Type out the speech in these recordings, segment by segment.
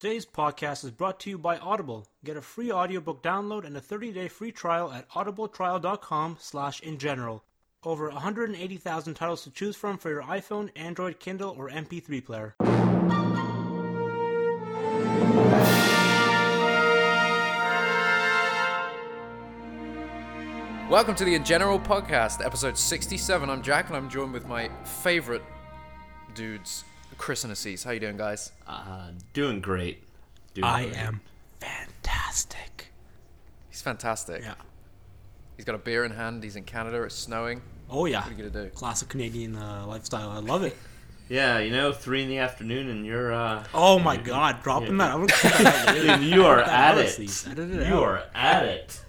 Today's podcast is brought to you by Audible. Get a free audiobook download and a 30-day free trial at audibletrial.com slash in general. Over 180,000 titles to choose from for your iPhone, Android, Kindle, or MP3 player. Welcome to the In General Podcast, episode 67. I'm Jack and I'm joined with my favorite dudes, Chris and Aziz. How you doing, guys? Uh, doing great. Doing I great. am fantastic. He's fantastic. Yeah. He's got a beer in hand. He's in Canada. It's snowing. Oh yeah. What are you gonna do? Classic Canadian uh, lifestyle. I love it. Yeah, you know, three in the afternoon, and you're. uh Oh my god, dropping that. I'm gonna cut that. Dude, you are at it. It You out. are at it.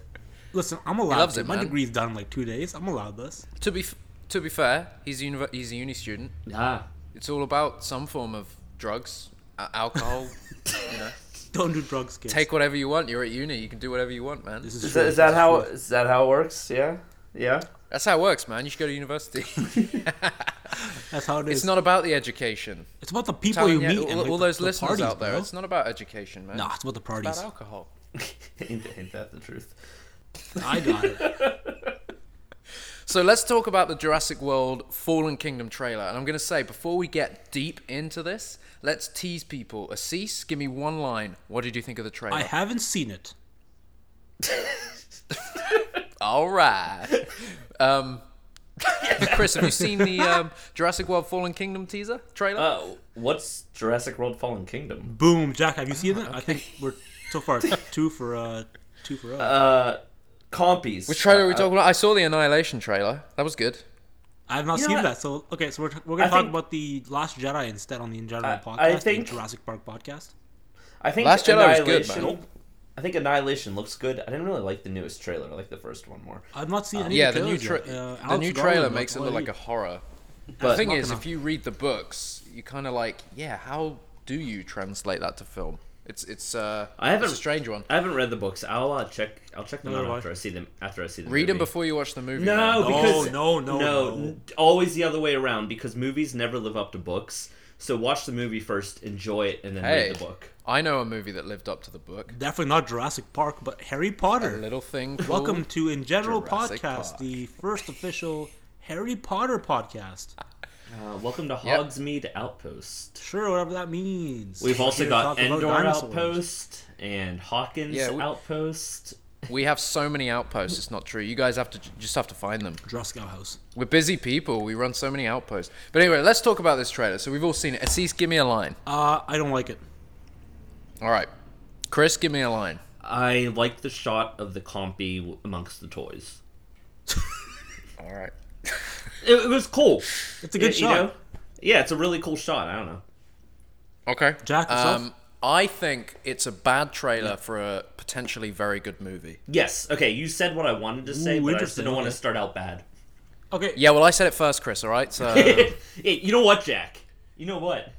Listen, I'm allowed. loves to. it, My man. degree's done in like two days. I'm allowed this. To be f- to be fair, he's a univ- he's a uni student. Ah, It's all about some form of drugs, a- alcohol. you know, Don't do drugs, kids. take whatever you want. You're at uni. You can do whatever you want, man. This is, is true. that, is that This how true. is that how it works? Yeah, yeah. That's how it works, man. You should go to university. That's how it is. it's not about the education. It's about the people Telling you you, meet all, and like, all the- those the listeners parties, out there. bro. It's not about education, man. Nah, it's about the It's parties. about alcohol. ain't, ain't that the truth? I got it. So let's talk about the Jurassic World Fallen Kingdom trailer. And I'm going to say, before we get deep into this, let's tease people. Aziz, give me one line. What did you think of the trailer? I haven't seen it. All right. Um, Chris, have you seen the um, Jurassic World Fallen Kingdom teaser trailer? Uh, what's Jurassic World: Fallen Kingdom? Boom, Jack. Have you seen it? I think we're so far two for uh two for us. Uh, compies. Which trailer are we Uh, talking about? I saw the Annihilation trailer. That was good. I have not you know seen what? that. So okay, so we're, we're gonna I talk think- about the Last Jedi instead on the In General I- podcast, I the think- Jurassic Park podcast. I think Last Jedi was good, man. I think Annihilation looks good. I didn't really like the newest trailer. I like the first one more. I've not seen any Yeah, the the new trailers tra- Uh, the new trailer that's makes it look like a need. horror. the thing is, gonna- if you read the books, you kind of like, yeah, how do you translate that to film? It's it's uh, I haven't- it's a strange one. I haven't read the books. I'll uh, check. I'll check them Neither out have I. after I see them. After I see them. Read them before you watch the movie. No, man. because no, no, no. n- Always the other way around because movies never live up to books. So watch the movie first, enjoy it, and then Hey, read the book. I know a movie that lived up to the book. Definitely not Jurassic Park, but Harry A Potter. little thing. Welcome to In General Jurassic podcast, Park. the first official Harry Potter podcast. Uh, welcome to Yep. Hogsmeade Outpost. Sure, whatever that means. We've also Here to got Endor. Outpost and Hawkins Yeah, we- Outpost. We have so many outposts. It's not true. You guys have to just have to find them. Jurassic House. We're busy people. We run so many outposts. But anyway, let's talk about this trailer. So we've all seen it. Aziz, give me a line. Uh, I don't like it. All right, Chris, give me a line. I like the shot of the compy amongst the toys. All right. It, it was cool. It's a good Y- you shot. know? Yeah, it's a really cool shot. I don't know. Okay. Jack. Um, I think it's a bad trailer for a potentially very good movie. Yes. Okay, you said what I wanted to say, Ooh, but I interesting, still don't want to start out bad. Okay. Yeah, well, I said it first, Chris. All right. So hey, you know what, Jack? You know what?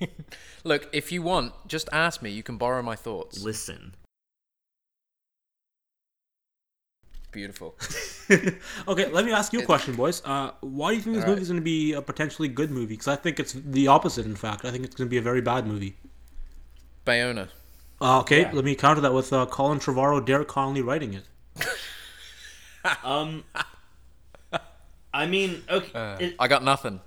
look, if you want, just ask me. You can borrow my thoughts. Listen. Beautiful. okay, let me ask you a question, boys. Uh, why do you think this All right. movie is going to be a potentially good movie? Because I think it's the opposite. In fact, I think it's going to be a very bad movie. Bayona. Uh, okay, Yeah. let me counter that with uh, Colin Trevorrow, Derek Connolly writing it. Um, I mean, okay, Uh, it, I got nothing.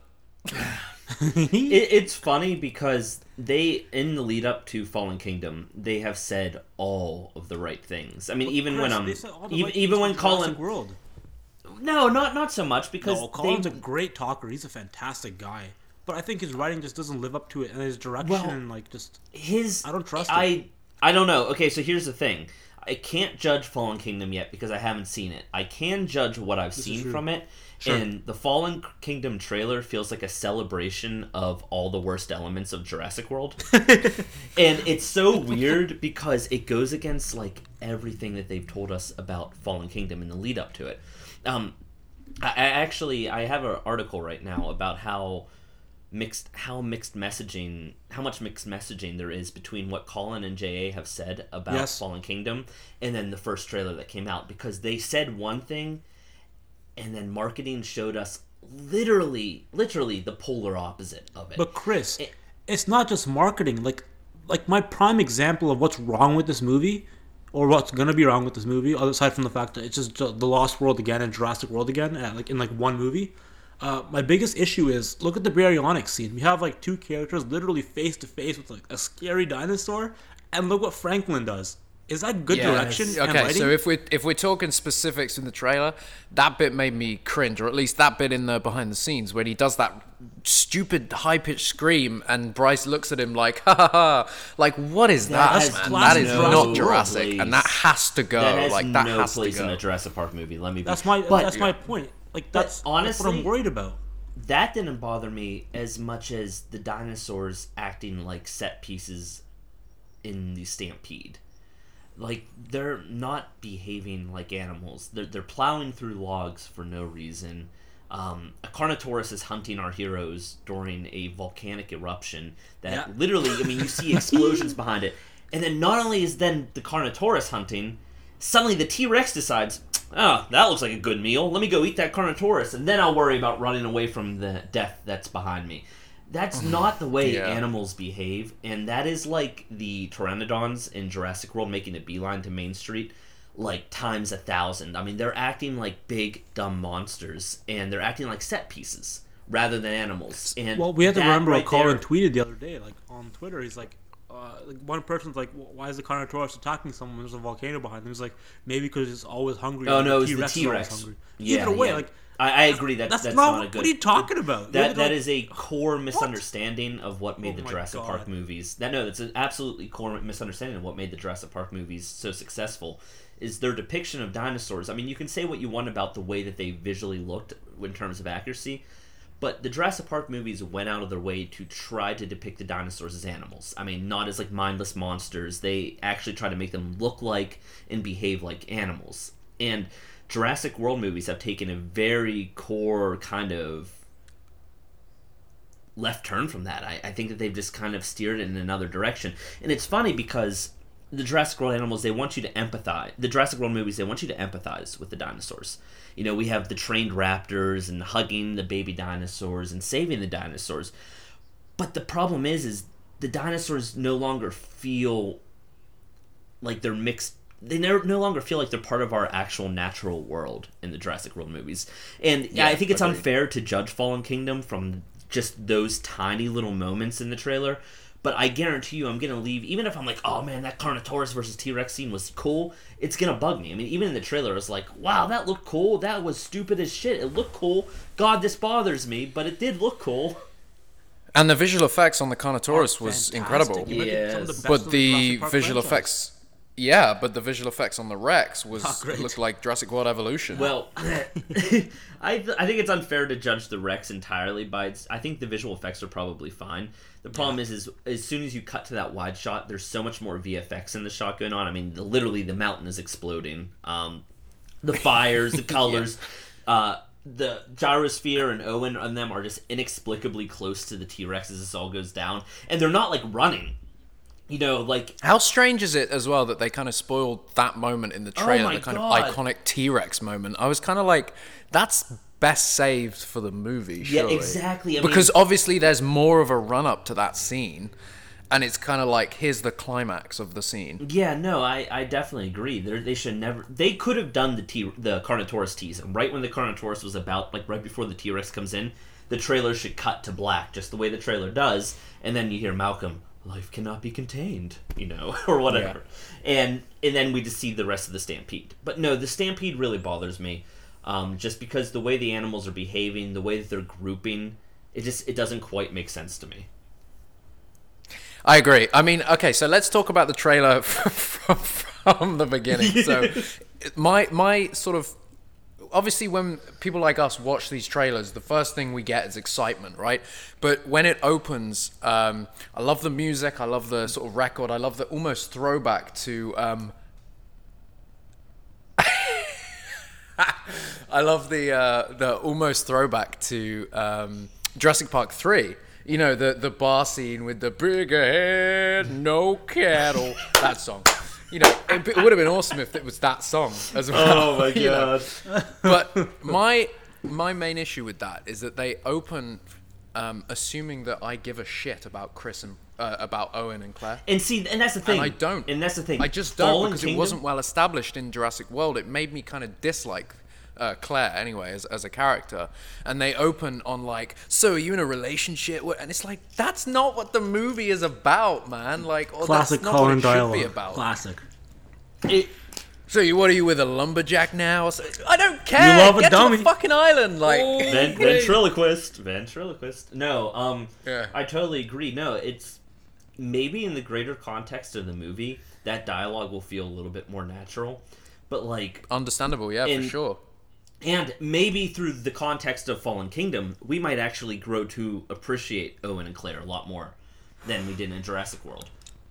it, it's funny because they, in the lead up to Fallen Kingdom, they have said all of the right things. I mean, even when Chris, um, all the even, right even when Colin, World. no, not not so much because No, Colin's they, a great talker. He's a fantastic guy. But I think his writing just doesn't live up to it, and his direction, Well- and like just his I don't trust I I don't know. Okay, so here's the thing. I can't judge Fallen Kingdom yet because I haven't seen it. I can judge what I've is seen from it. And the Fallen Kingdom trailer feels like a celebration of all the worst elements of Jurassic World. and it's so weird because it goes against like everything that they've told us about Fallen Kingdom in the lead up to it. Um I, I actually I have an article right now about how mixed how mixed messaging how much mixed messaging there is between what Colin and JA have said about Yes. Fallen Kingdom and then the first trailer that came out because they said one thing and then marketing showed us literally literally the polar opposite of it. But Chris, It- it's not just marketing. Like, like my prime example of what's wrong with this movie, or what's gonna be wrong with this movie, aside from the fact that it's just the Lost World again and Jurassic World again, uh, like in like one movie. Uh, my biggest issue is look at the baryonyx scene. We have like two characters literally face to face with like a scary dinosaur, and look what Franklin does. Is that good Yeah, direction? it's- and Okay, so if we're if we're talking specifics in the trailer, that bit made me cringe, or at least that bit in the behind the scenes when he does that stupid high pitched scream, and Bryce looks at him like, "Ha ha ha!" Like, what is that, has man? That classic is Jurassic not World, Jurassic, and that has to go. that has like that no has to place go. in a Jurassic Park movie. Let me. Be. that's my But- that's my point. Like But that's, that's what I'm worried about. that didn't bother me as much as the dinosaurs acting like set pieces in the stampede like they're not behaving like animals. They're, they're plowing through logs for no reason. Um, a carnotaurus is hunting our heroes during a volcanic eruption that Yeah. literally i mean you see explosions behind it. And then not only is then the carnotaurus hunting suddenly the t-rex decides oh that looks like a good meal. Let me go eat that carnotaurus and then i'll worry about running away from the death that's behind me that's not the way Yeah. animals behave and that is like the pteranodons in jurassic world making a beeline to main street like times a thousand i mean they're acting like big dumb monsters and they're acting like set pieces rather than animals and Well, we have to remember right what Colin there- tweeted the other day, like on Twitter. He's like, uh, like one person's like, "Why is the Carnotaurus attacking someone? There's a volcano behind them." He's like, "Maybe because it's always hungry." oh and no it's the T-Rex is always t-rex yeah, Either way, yeah. like I, I agree that that's, that's, not. not, a good what are you talking about? That like- is a core misunderstanding of what made Oh the Jurassic Park movies. That no, that's an absolutely core misunderstanding of what made the Jurassic Park movies so successful. Is their depiction of dinosaurs. I mean, you can say what you want about the way that they visually looked in terms of accuracy, but the Jurassic Park movies went out of their way to try to depict the dinosaurs as animals. I mean, not as like mindless monsters. They actually try to make them look like and behave like animals. And Jurassic World movies have taken a very core kind of left turn from that. I, I think that they've just kind of steered it in another direction. And it's funny because the Jurassic World animals, they want you to empathize. The Jurassic World movies, they want you to empathize with the dinosaurs. You know, we have the trained raptors and hugging the baby dinosaurs and saving the dinosaurs. But the problem is, is the dinosaurs no longer feel like they're mixed. They never, no longer feel like they're part of our actual natural world in the Jurassic World movies. And yeah, I think it's agreed. unfair to judge Fallen Kingdom from just those tiny little moments in the trailer. But I guarantee you, I'm gonna leave. Even if I'm like, oh man, that Carnotaurus versus T Rex scene was cool. It's gonna bug me. I mean, even in the trailer, it's like, wow, that looked cool. That was stupid as shit. It looked cool. God, this bothers me, but it did look cool. And the visual effects on the Carnotaurus was incredible. You look at some of the Yes. but of the visual franchise. effects yeah but the visual effects on the rex was great. looked like jurassic world evolution Well, I th- I think it's unfair to judge the Rex entirely by its. I think the visual effects are probably fine. The problem is, is as soon as you cut to that wide shot, there's so much more VFX in the shot going on. I mean, the, literally the mountain is exploding. Um, the fires, the colors, uh, the gyrosphere and Owen and them are just inexplicably close to the T Rex as this all goes down, and they're not like running. You know, like how strange is it as well that they kind of spoiled that moment in the oh trailer, oh the kind God. of iconic t-rex moment i was kind of like that's best saved for the movie Yeah, surely. exactly. I because mean- obviously there's more of a run-up to that scene and it's kind of like here's the climax of the scene Yeah, no, I, I definitely agree. They they should never. They could have done the T the Carnotaurus tease right when the Carnotaurus was about, like right before the T Rex comes in. The trailer should cut to black, just the way the trailer does, and then you hear Malcolm, "Life cannot be contained," you know, or whatever, and and then we just see the rest of the stampede. But no, the stampede really bothers me, um, just because the way the animals are behaving, the way that they're grouping, it just it doesn't quite make sense to me. I agree. I mean, okay, so let's talk about the trailer from, from, from the beginning. So, my my sort of obviously when people like us watch these trailers, the first thing we get is excitement, right? But when it opens, um, I love the music. I love the sort of record. I love the almost throwback to. Um, I love the uh, the almost throwback to um, Jurassic Park three. You know the the bar scene with the bigger head, no cattle. that song. You know, it, it would have been awesome if it was that song as well. you know. But my my main issue with that is that they open um, assuming that I give a shit about Chris and uh, about Owen and Claire. And see, and that's the thing. I don't. And that's the thing. I just don't Fallen because Kingdom- it wasn't well established in Jurassic World. It made me kind of dislike uh, Claire anyway as, as a character. And they open on like, so are you in a relationship? And it's like that's not what the movie is about, man. Like, or Classic that's not what Colin it should dialogue. be about. Classic. It, So you, what are you with a lumberjack now? I don't care. You love a Get dummy. to the fucking island, like. Ven- ventriloquist, ventriloquist. No, um, Yeah. I totally agree. No, it's maybe in the greater context of the movie, that dialogue will feel a little bit more natural. But like, Understandable, yeah, In- for sure. And maybe through the context of Fallen Kingdom, we might actually grow to appreciate Owen and Claire a lot more than we did in Jurassic World.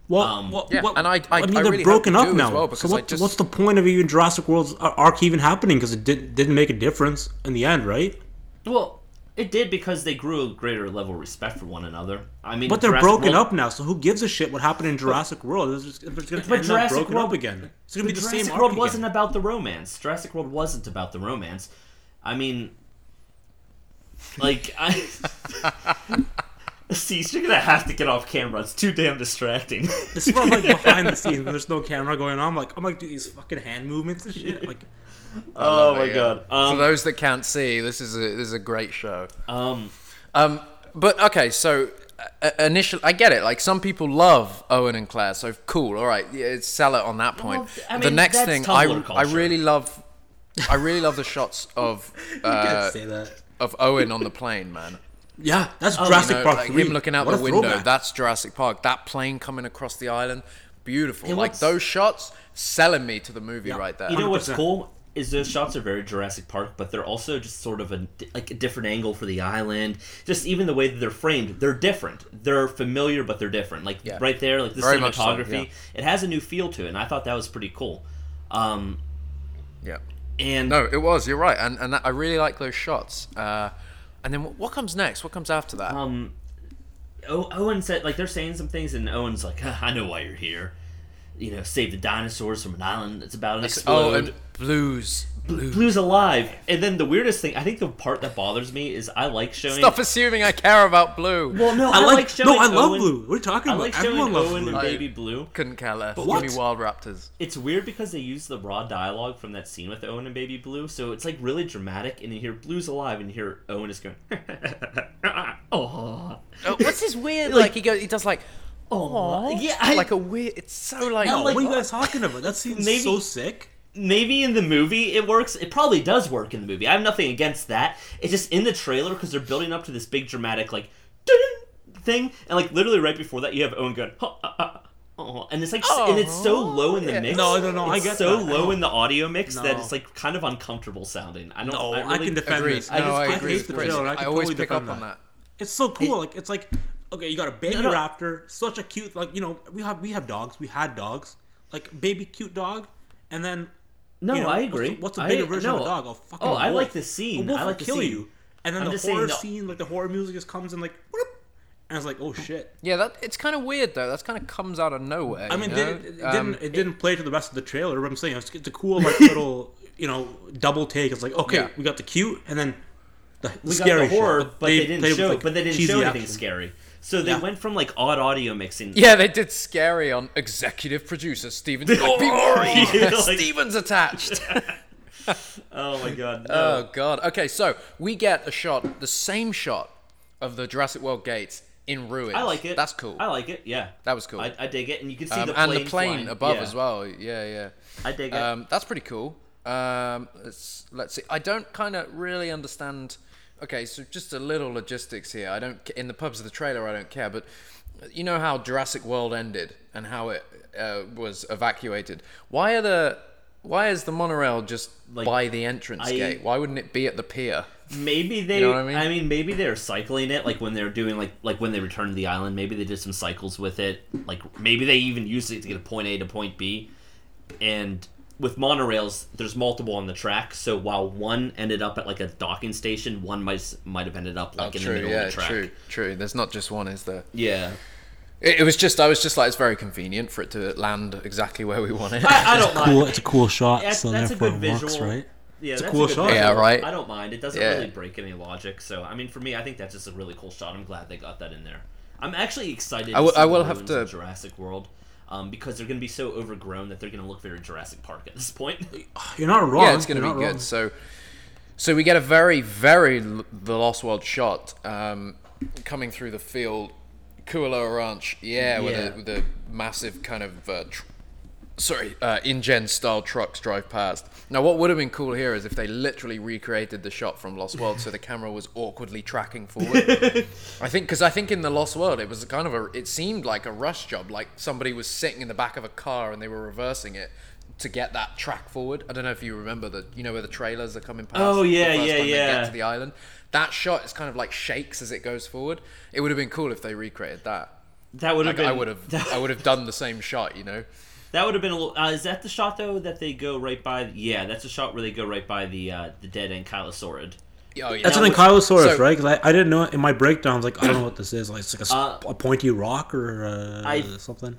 Well, Um, well, yeah, well, and I- I- mean, I they're really broken up now. well, so what, just- what's the point of even Jurassic World's arc even happening? Because it did, didn't make a difference in the end, right? Well, it did because they grew a greater level of respect for one another. I mean, But they're Jurassic broken World- up now, so who gives a shit what happened in Jurassic World? It's just, it's But Jurassic broken World- up again. It's going to be the Jurassic same World wasn't again. about the romance. Jurassic World wasn't about the romance. I mean, like I. See, you're gonna have to get off camera. It's too damn distracting. This is what, like behind the scenes when there's no camera going on. I'm like, I'm like, do these fucking hand movements and shit. Like, oh my Yeah. god. For Um, those that can't see, this is a this is a great show. um, Um, but okay, so uh, initially, I get it. Like some people love Owen and Claire, so cool. All right, yeah, sell it on that point. Well, I the next thing, Tumblr I I really love, I really love the shots of uh, that. of Owen on the plane, man. Yeah, that's Oh, Jurassic You know, Park like 3. him looking out What the window. throwback. That's Jurassic Park. That plane coming across the island, beautiful. And like what's- those shots, selling me to the movie Yeah. right there. you know what's 100%. cool is those shots are very Jurassic Park, but they're also just sort of a like a different angle for the island. Just even the way that they're framed, they're different. They're familiar, but they're different. Like Yeah. right there, like the Very much so, cinematography, yeah. it has a new feel to it, and I thought that was pretty cool. Um, yeah. and No, it was. You're right, and and I really like those shots. Uh, and then what comes next? What comes after that? um, o- Owen said like they're saying some things, and Owen's like, "I know why you're here. You know, save the dinosaurs from an island that's about to oh, explode." and blues, blues. Blue's alive, and then the weirdest thing, I think the part that bothers me is I like showing. Stop assuming I care about blue. Well, no, I I, like, like showing. no, I love Owen- Blue. What are you talking I about? like showing Everyone loves Owen Blue. and Baby Blue. Couldn't care less. Give what? me Wild Raptors. It's weird because they use the raw dialogue from that scene with Owen and Baby Blue, so it's like really dramatic, and you hear Blue's alive, and you hear Owen is going, oh, Oh, what's this weird? Like- Like, he goes, he does like, oh, oh, yeah, I, like a weird. It's so like, No, What are you guys talking about? That seems Maybe- so sick. maybe in the movie it works. It probably does work in the movie. I have nothing against that. It's just in the trailer because they're building up to this big dramatic like thing, and like literally right before that you have Owen going. "Huh, uh, uh, oh," And it's like, s- and it's so low in the yeah. mix. No, no, no, I It's get so that. low in the audio mix that it's like kind of uncomfortable sounding. I don't. No, I, I, can defend agreed. this. No, I, just, I I, agree hate with the trailer. I, I can always totally pick up defend on that. It's so cool. Like it's like okay, you got a baby No, no. raptor, such a cute like you know we have we have dogs, we had dogs, like baby cute dog, and then No, you know, I agree. What's the I- bigger version of a dog? A fucking Oh, I like the scene. A wolf I will like the kill scene. you, and then I'm the just saying horror the- scene, like the horror music, just comes in like, whoop, and it's like, oh shit. yeah, that it's kind of weird though. That's kind of comes out of nowhere. I mean, you it, it, it Um, didn't it didn't play to the rest of the trailer. But I'm saying it's, it's a cool like little you know double take. It's like okay, Yeah. we got the cute, and then the, the we got scary the horror, shit. but they, played didn't with, show. like, but they didn't show anything action. scary. So they Yeah. went from like odd audio mixing. Yeah, they did scary on executive producer Steven. Like, Be worried, Yeah, like- Steven's attached. Oh my god. No. oh god. Okay, so we get a shot, the same shot of the Jurassic World gates in ruins. I like it. That's cool. I like it. Yeah. That was cool. I, I dig it, and you can see Um, the and plane the plane flying. above Yeah. as well. Yeah, yeah. I dig it. Um, that's pretty cool. Um, let's let's see. I don't kind of really understand. Okay, so just a little logistics here. I don't in the pubs of the trailer. I don't care, but you know how Jurassic World ended and how it uh, was evacuated. Why are the why is the monorail just Like, by the entrance I- gate? Why wouldn't it be at the pier? Maybe they. know what I I mean? mean? maybe they're cycling it, like when they're doing like like when they returned to the island. Maybe they did some cycles with it. Like maybe they even used it to get a point A to point B. And with monorails, there's multiple on the track. So while one ended up at like a docking station, one might might have ended up like oh, in true. the middle Yeah, of the track. true. True. There's not just one, is there? Yeah. It, it was just. I was just like, it's very convenient for it to land exactly where we want it. I, I don't mind. Cool, it's a cool shot. That's, so that's a therefore good it works, visual. right? Yeah, It's a cool good shot. visual. Yeah, right? I don't mind. It doesn't Yeah. really break any logic. So I mean, for me, I think that's just a really cool shot. I'm glad they got that in there. I'm actually excited. I will- to see I will have to- of Jurassic World. Um, because they're going to be so overgrown that they're going to look very Jurassic Park at this point. You're not wrong. yeah, it's going to be good. wrong. So, so we get a very, very the Lost World shot um, coming through the field, Kualoa Ranch. Yeah, with Yeah. a with a massive kind of uh, tr- sorry, uh, InGen style trucks drive past. Now, what would have been cool here is if they literally recreated the shot from Lost World, so the camera was awkwardly tracking forward. I think because I think in the Lost World it was kind of a it seemed like a rush job, like somebody was sitting in the back of a car and they were reversing it to get that track forward. I don't know if you remember the you know where the trailers are coming past. Oh, the yeah, first yeah, time They yeah. get to the island. That shot is kind of like shakes as it goes forward. It would have been cool if they recreated that. That would have Like, been. I would have I would have done the same shot, you know. That would have been a little. Uh, is that the shot though that they go right by? Yeah, that's a shot where they go right by the uh, the dead ankylosaurid. Oh, yeah. That's an ankylosaurus, so- right? Because I, I didn't know in my breakdowns. Like I don't know what this is. Like it's like a, s- Uh, a pointy rock or uh, I- something.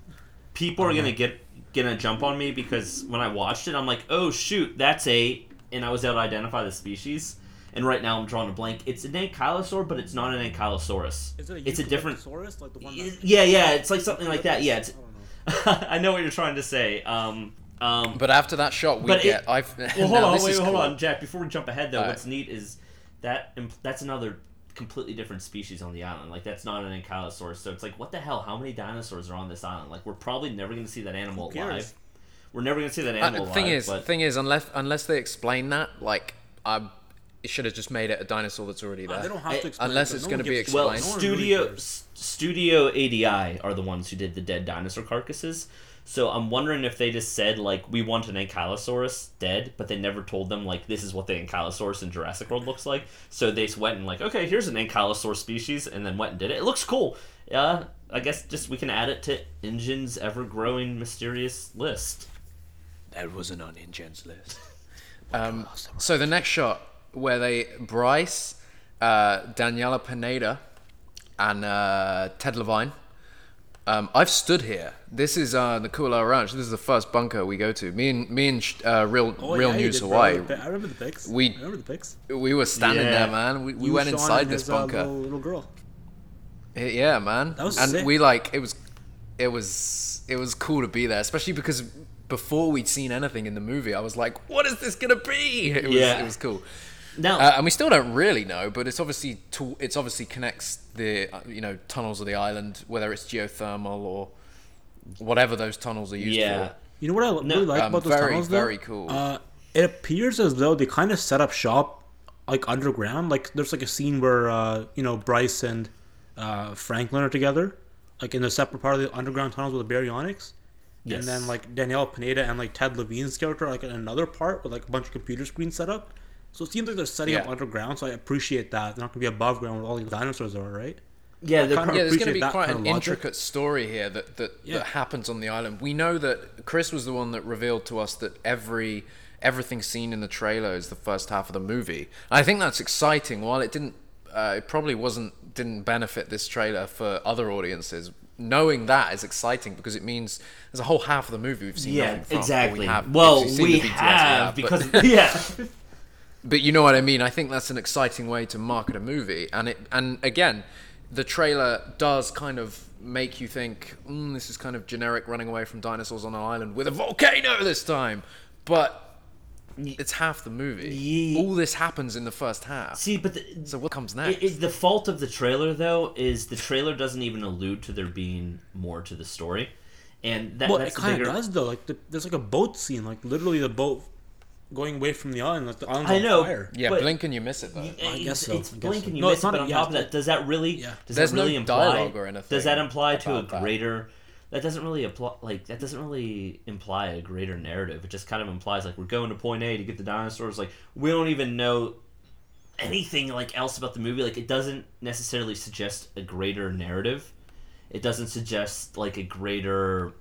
People are gonna get gonna jump on me because when I watched it, I'm like, oh shoot, that's a, and I was able to identify the species. And right now I'm drawing a blank. It's an ankylosaur, but it's not an ankylosaurus. Is it's a different. like the one Yeah, yeah, it's like something like that. Yeah, it's. I know what you're trying to say. Um, um, But after that shot, we But it- get. I've. well, hold on, this wait, hold cool. on, Jack. Before we jump ahead, though, Alright. what's neat is that imp- that's another completely different species on the island. Like that's not an ankylosaurus. So it's like, what the hell? How many dinosaurs are on this island? Like we're probably never going to see that animal Who alive. We're never going to see that Uh, animal the thing alive. is, but thing is, unless unless they explain that, like, I it should have just made it a dinosaur that's already there. Uh, they don't have I- to explain unless it, it's no gonna be gives- well, explained. no one really Studio Studio ADI are the ones who did the dead dinosaur carcasses. So I'm wondering if they just said like we want an ankylosaurus dead, but they never told them like this is what the ankylosaurus in Jurassic World looks like. So they just went and like okay, here's an ankylosaurus species, and then went and did it. It looks cool. Uh, I guess just we can add it to InGen's ever-growing mysterious list. That wasn't on InGen's list. Um, so the next shot where they Bryce, uh, Daniella Pineda, and uh, Ted Levine. Um, I've stood here. This is uh, the Kualoa Ranch. This is the first bunker we go to. Me and me and uh, real Oh, real yeah, news did, bro. Hawaii. I remember the pics. We- I remember the pics. We were standing Yeah. there, man. We, we You, went Sean, inside and this his, uh, bunker. little, little girl. Yeah, man. That was and sick. we like it was it was it was cool to be there, especially because before we'd seen anything in the movie, I was like, "What is this gonna be?" It was Yeah. it was cool. Now, Uh, and we still don't really know, but it's obviously to, it's obviously connects the uh, you know tunnels of the island, whether it's geothermal or whatever those tunnels are used yeah. for. You know what I really like Um, about those very, tunnels, though? very cool. Uh, it appears as though they kind of set up shop like underground. Like there's like a scene where uh, you know Bryce and uh, Franklin are together, like in a separate part of the underground tunnels with the baryonyx. Yes. And then like Danielle Pineda and like Ted Levine's character like in another part with like a bunch of computer screens set up. So it seems like they're setting up underground. So I appreciate that. They're not gonna be above ground where all these dinosaurs are, right? Yeah, Yeah, there's going to be quite an intricate story here that that, Yeah. that happens on the island. We know that Chris was the one that revealed to us that every everything seen in the trailer is the first half of the movie. I think that's exciting. While it didn't, uh, it probably wasn't didn't benefit this trailer for other audiences. Knowing that is exciting because it means there's a whole half of the movie we've seen yeah, from. exactly. We have, well, if you've seen we the BTS, have but- because yeah. But you know what I mean. I think that's an exciting way to market a movie, and it and again, the trailer does kind of make you think mm, this is kind of generic running away from dinosaurs on an island with a volcano this time, but it's half the movie. Ye- All this happens in the first half. See, but the, so what comes next? it, the fault of the trailer, though, is the trailer doesn't even allude to there being more to the story, and that, Well, that's it kind of bigger. does though. Like the, there's like a boat scene, like literally the boat going away from the island. Like the island's I on know. fire. yeah, but- blink and you miss it though. I It's- guess so, It's I guess blink so. and you No, miss it's it, not but a- on yeah, top of it's that, does that really? Yeah. Does There's that no really imply? dialogue or anything Does that imply to a about that. greater? That doesn't really apply. Like that doesn't really imply a greater narrative. It just kind of implies like we're going to point A to get the dinosaurs. Like we don't even know anything like else about the movie. Like it doesn't necessarily suggest a greater narrative. It doesn't suggest like a greater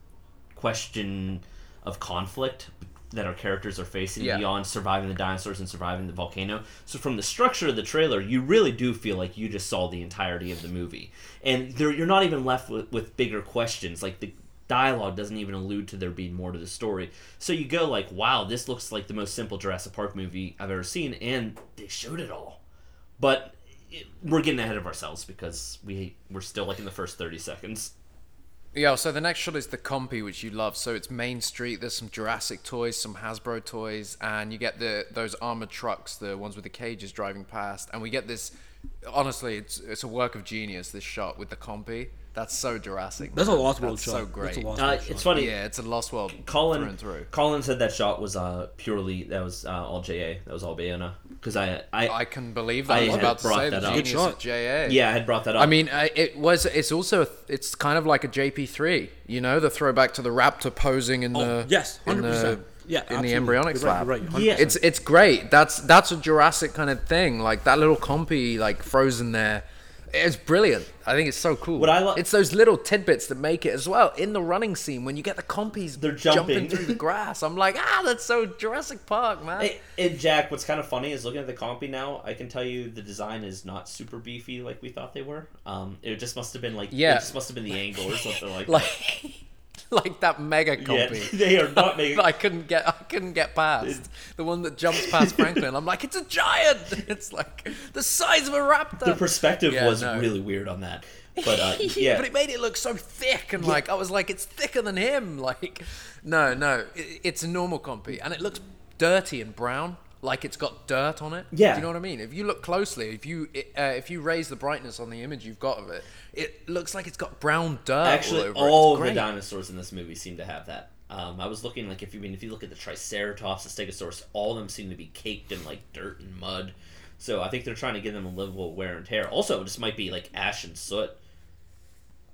question of conflict that our characters are facing Yeah. beyond surviving the dinosaurs and surviving the volcano. So from the structure of the trailer, you really do feel like you just saw the entirety of the movie, and there, you're not even left with, with bigger questions. Like the dialogue doesn't even allude to there being more to the story. So you go like, "Wow, this looks like the most simple Jurassic Park movie I've ever seen," and they showed it all. But it, we're getting ahead of ourselves because we we're still like in the first thirty seconds. Yeah, so the next shot is the compy, which you love. So it's Main Street. There's some Jurassic toys, some Hasbro toys, and you get the those armored trucks, the ones with the cages driving past. And we get this. Honestly, it's it's a work of genius. This shot with the compy. That's so Jurassic. That's a. Lost World That's shot. So great. That's a Lost Uh, World it's shot. funny. Yeah, it's a Lost World through Colin and through. Colin said that shot was uh purely that was uh, all JA. That was all Bayona because I I, I can believe that. I I, was had about to brought say that the up. Good genius shot. of JA. yeah I had brought that up. I mean, uh, it was. It's also. A, it's kind of like a JP3. You know, the throwback to the raptor posing in the Oh, yes, in hundred the percent. Yeah, in absolutely. the embryonic You're right, slab. you're right, 100%. Yeah. It's it's great. That's that's a Jurassic kind of thing. Like that little compy like frozen there. It's brilliant. I think it's so cool. What I lo- it's those little tidbits that make it as well. In the running scene, when you get the compies They're jumping. through the grass, I'm like, ah, that's so Jurassic Park, man. And Jack, what's kind of funny is looking at the compy now. I can tell you the design is not super beefy like we thought they were. Um, it just must have been like Yeah. it just must have been the angle or something like, like, like that mega that. Yeah, they are not making. I couldn't get. I couldn't get past the one that jumps past Franklin. I'm like, it's a giant. It's like the size of a raptor. the perspective Yeah, was no. really weird on that. But uh, yeah, but it made it look so thick and like I was like, it's thicker than him. Like, no, no, it, it's a normal compy and it looks dirty and brown. Like it's got dirt on it. Yeah. Do you know what I mean? If you look closely, if you uh, if you raise the brightness on the image you've got of it, it looks like it's got brown dirt. actually, all, over all the dinosaurs in this movie seem to have that. Um, I was looking like if you I mean if you look at the Triceratops, the Stegosaurus, all of them seem to be caked in like dirt and mud. So I think they're trying to give them a livable wear and tear. Also, it just might be like ash and soot,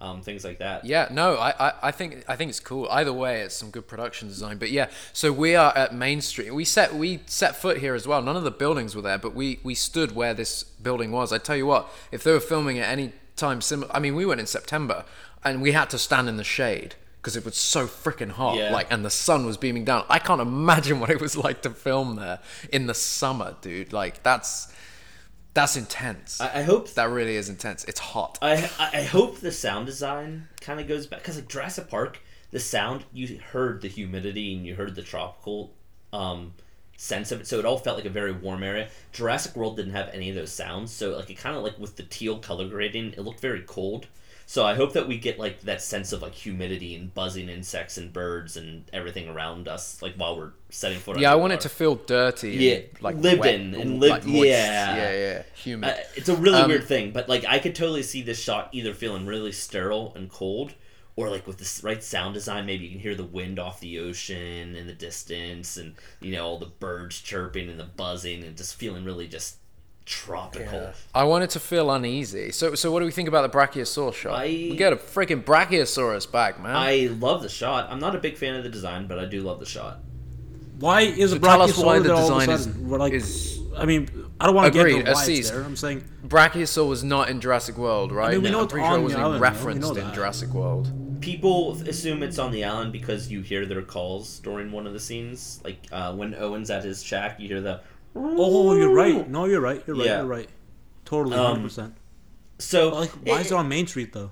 um, things like that. Yeah, no, I, I, I think I think it's cool. Either way, it's some good production design. But yeah, so we are at Main Street. We set we set foot here as well. None of the buildings were there, but we we stood where this building was. I tell you what, if they were filming at any time similar, I mean, we went in September, and we had to stand in the shade because it was so freaking hot. Yeah. Like, and the sun was beaming down. I can't imagine what it was like to film there in the summer, dude. Like, that's that's intense. I, I hope that really is intense. It's hot. I I hope the sound design kind of goes back because like Jurassic Park, the sound you heard the humidity and you heard the tropical um, sense of it, so it all felt like a very warm area. Jurassic World didn't have any of those sounds, so like it kind of like with the teal color grading, it looked very cold. So I hope that we get like that sense of like humidity and buzzing insects and birds and everything around us, like while we're setting foot. Yeah, I want it to feel dirty. Yeah, and, like lived wet, in and lived- moist. yeah. yeah, yeah, humid. Uh, it's a really Um, weird thing, but like I could totally see this shot either feeling really sterile and cold, or like with the right sound design, maybe you can hear the wind off the ocean in the distance, and you know all the birds chirping and the buzzing, and just feeling really just tropical. I want it to feel uneasy. So, so what do we think about the Brachiosaurus shot? I- we get a freaking Brachiosaurus back, man. I love the shot. I'm not a big fan of the design, but I do love the shot. Why is a So tell us Brachiosaur why the that all of a design is- like? is- I mean, I don't want to get Agreed, into why it's there. I'm saying Brachiosaur was not in Jurassic World, right? mean, we know I'm pretty sure it wasn't the island, referenced in that. Jurassic World. People assume it's on the island because you hear their calls during one of the scenes, like uh, when Owen's at his shack, you hear the. Oh, you're right. No, you're right. You're right. Yeah. You're right. Totally, Um, hundred percent. So Like, why is it on Main Street though?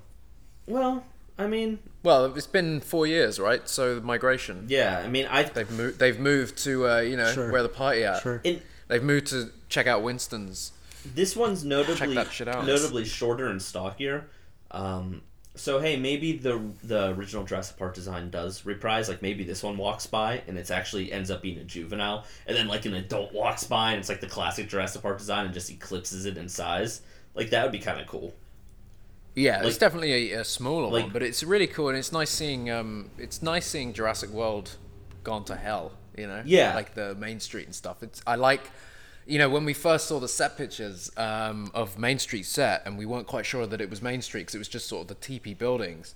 Well, I mean, Well, it's been four years, right? So the migration. yeah. I mean, I They've moved. They've moved to uh, you know Sure. where the party at. Sure. in They've moved to check out Winston's. this one's notably that shit out. notably shorter and stockier. Um, so hey, maybe the the original Jurassic Park design does reprise. Like maybe this one walks by and it's actually ends up being a juvenile, and then like an adult walks by and it's like the classic Jurassic Park design and just eclipses it in size. Like that would be kind of cool. Yeah, Like- it's definitely a, a smaller like- one, but it's really cool and it's nice seeing. Um, it's nice seeing Jurassic World gone to hell. You know, Yeah. like the Main Street and stuff. It's I like. You know, when we first saw the set pictures um, of Main Street set, and we weren't quite sure that it was Main Street because it was just sort of the teepee buildings,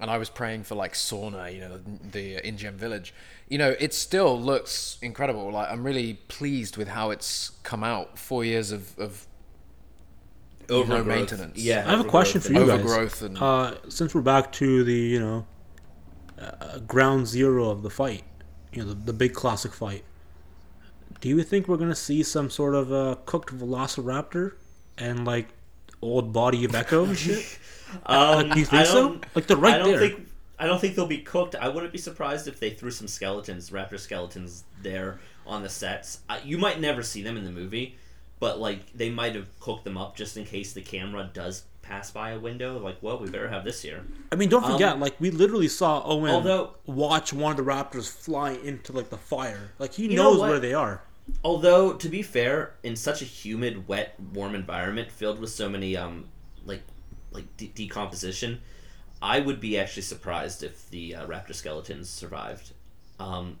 and I was praying for like sauna, you know, the InGen Village. You know, it still looks incredible. Like I'm really pleased with how it's come out. Four years of, of Overgrowth. maintenance. Yeah, I have a question for you guys. Overgrowth and- uh, since we're back to the you know uh, ground zero of the fight, you know the, the big classic fight. Do you think we're gonna see some sort of uh, cooked Velociraptor and like old body of Echo and shit? Um, Do you think so? Like, they're right I don't there. think I don't think they'll be cooked. I wouldn't be surprised if they threw some skeletons, raptor skeletons, there on the sets. Uh, you might never see them in the movie, but like they might have cooked them up just in case the camera does pass by a window. Like, well, we better have this here. I mean, don't forget, Um, like we literally saw Owen although- watch one of the raptors fly into like the fire. Like he knows where they are. Although to be fair, in such a humid, wet, warm environment filled with so many um like like de- decomposition, I would be actually surprised if the uh, raptor skeletons survived. Um,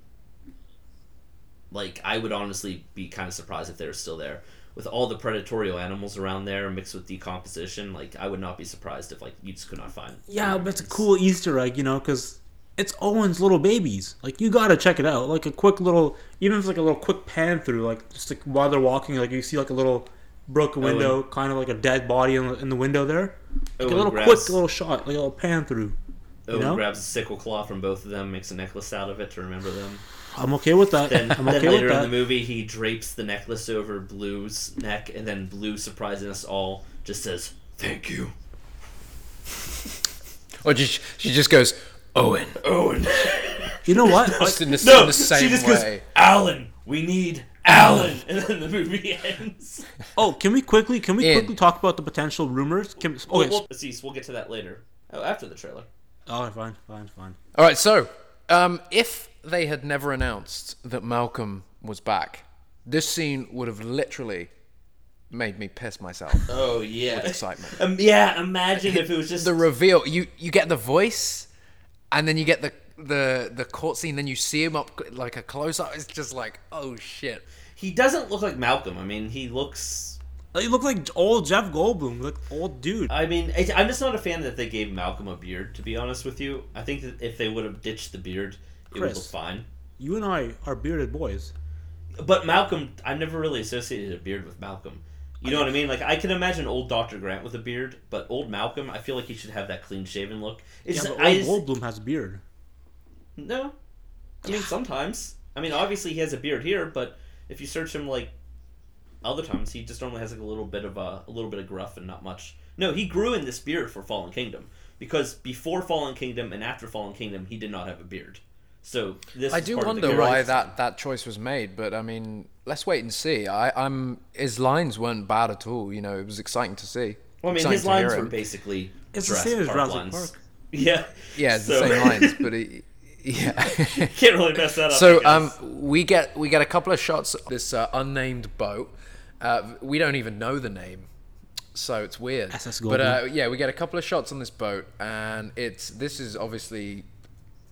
like I would honestly be kind of surprised if they were still there. With all the predatorial animals around there mixed with decomposition, like I would not be surprised if like you just could not find. Yeah, but it's a cool Easter egg, you know, because it's Owen's little babies. Like you gotta check it out. Like a quick little, even if it's like a little quick pan through, like just like while they're walking, like you see like a little broken Owen. window, kind of like a dead body in the, in the window there. Like Owen a little grabs- quick little shot, like a little pan through. Owen know? grabs a sickle claw from both of them, makes a necklace out of it to remember them. I'm okay with that. Then, I'm then okay later with in that. the movie, he drapes the necklace over Blue's neck, and then Blue, surprising us all, just says, "Thank you, Or just, she just goes, Owen. Owen." You know what? Just in the, no, in the same she just way. goes, "Alan, we need Alan," and then the movie ends. oh, can we quickly can we In. quickly talk about the potential rumors? Can, okay. We'll, we'll, Aziz, we'll get to that later. Oh, after the trailer. oh, fine, fine, fine. All right, so um, if they had never announced that Malcolm was back, this scene would have literally made me piss myself. Oh yeah, excitement. Um, yeah, imagine if it was just the reveal, you you get the voice, and then you get the the the court scene, then you see him up like a close up. It's just like, oh shit. he doesn't look like Malcolm. I mean, he looks. Like, you look like old Jeff Goldblum, like old dude. I mean, it, I'm just not a fan that they gave Malcolm a beard. To be honest with you, I think that if they would have ditched the beard, it would Chris. look fine. You and I are bearded boys. But Malcolm, I've never really associated a beard with Malcolm. You know what I mean? Like I can imagine old Doctor Grant with a beard, but old Malcolm, I feel like he should have that clean shaven look. It's Yeah, just, but I just- Goldblum has a beard. no. I mean sometimes. I mean obviously he has a beard here, but if you search him like other times, he just normally has like a little bit of a, a little bit of gruff and not much. No, he grew in this beard for Fallen Kingdom because before Fallen Kingdom and after Fallen Kingdom, he did not have a beard. So this I do part of the wonder why character. that, that choice was made, but I mean, let's wait and see. I, I'm his lines weren't bad at all. You know, it was exciting to see. Well, I mean, Exciting his lines were basically It's the same as Park Jurassic lines. Park. Yeah, Yeah, it's the same lines, but it, yeah. Can't really mess that up. so um, we get we get a couple of shots of this uh, unnamed boat. Uh, we don't even know the name, so it's weird. SS but uh, yeah, we get a couple of shots on this boat, and it's this is obviously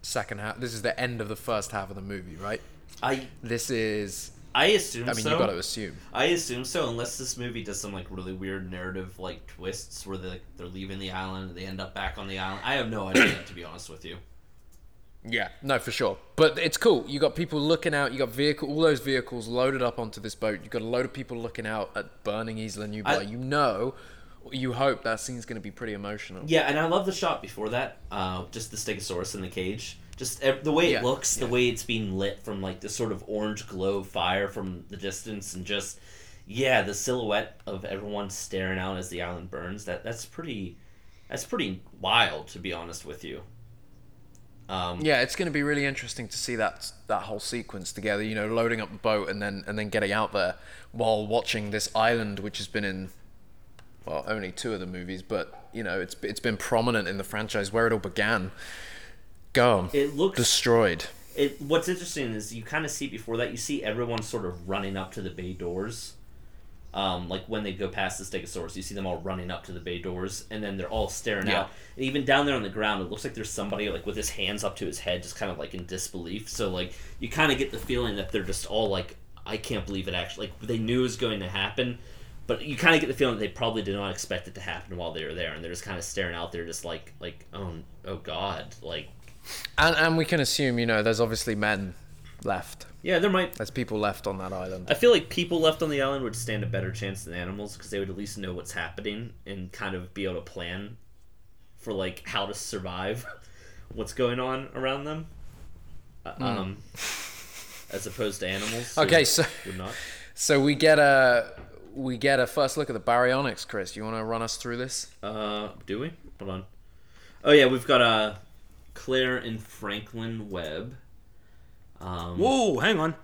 second half. This is the end of the first half of the movie, right? I This is. I assume I mean, so. you got to assume. I assume so, unless this movie does some like really weird narrative like twists where they they're leaving the island, and they end up back on the island. I have no idea, to be honest with you. Yeah, no, for sure. But it's cool. You got people looking out. You got vehicle, all those vehicles loaded up onto this boat. You got a load of people looking out at burning Isla Nublar. I- you know, you hope that scene's going to be pretty emotional. Yeah, and I love the shot before that. Uh, just the Stegosaurus in the cage. Just ev- the way Yeah, it looks, the way it's being lit from like this sort of orange glow fire from the distance, and just yeah, the silhouette of everyone staring out as the island burns. That that's pretty. That's pretty wild, to be honest with you. Um, Yeah, it's going to be really interesting to see that that whole sequence together. You know, loading up the boat and then and then getting out there while watching this island, which has been in well only two of the movies, but you know it's it's been prominent in the franchise where it all began. Gone, It looks destroyed. it what's interesting is you kind of see before that you see everyone sort of running up to the bay doors um, like when they go past the stegosaurus you see them all running up to the bay doors and then they're all staring Yeah. out and even down there on the ground it looks like there's somebody like with his hands up to his head just kind of like in disbelief so like you kind of get the feeling that they're just all like i can't believe it actually like they knew it was going to happen but you kind of get the feeling that they probably did not expect it to happen while they were there and they're just kind of staring out there just like like oh oh god like And and we can assume, you know, there's obviously men left. yeah there might There's people left on that island. I feel like people left on the island would stand a better chance than animals because they would at least know what's happening and kind of be able to plan for like how to survive what's going on around them. Uh, Um, as opposed to animals. Okay, so would not. so we get a we get a first look at the baryonyx. Chris, you want to run us through this? Uh, do we? Hold on. Oh yeah, we've got uh, Claire and Franklin Webb. Um, Whoa, hang on.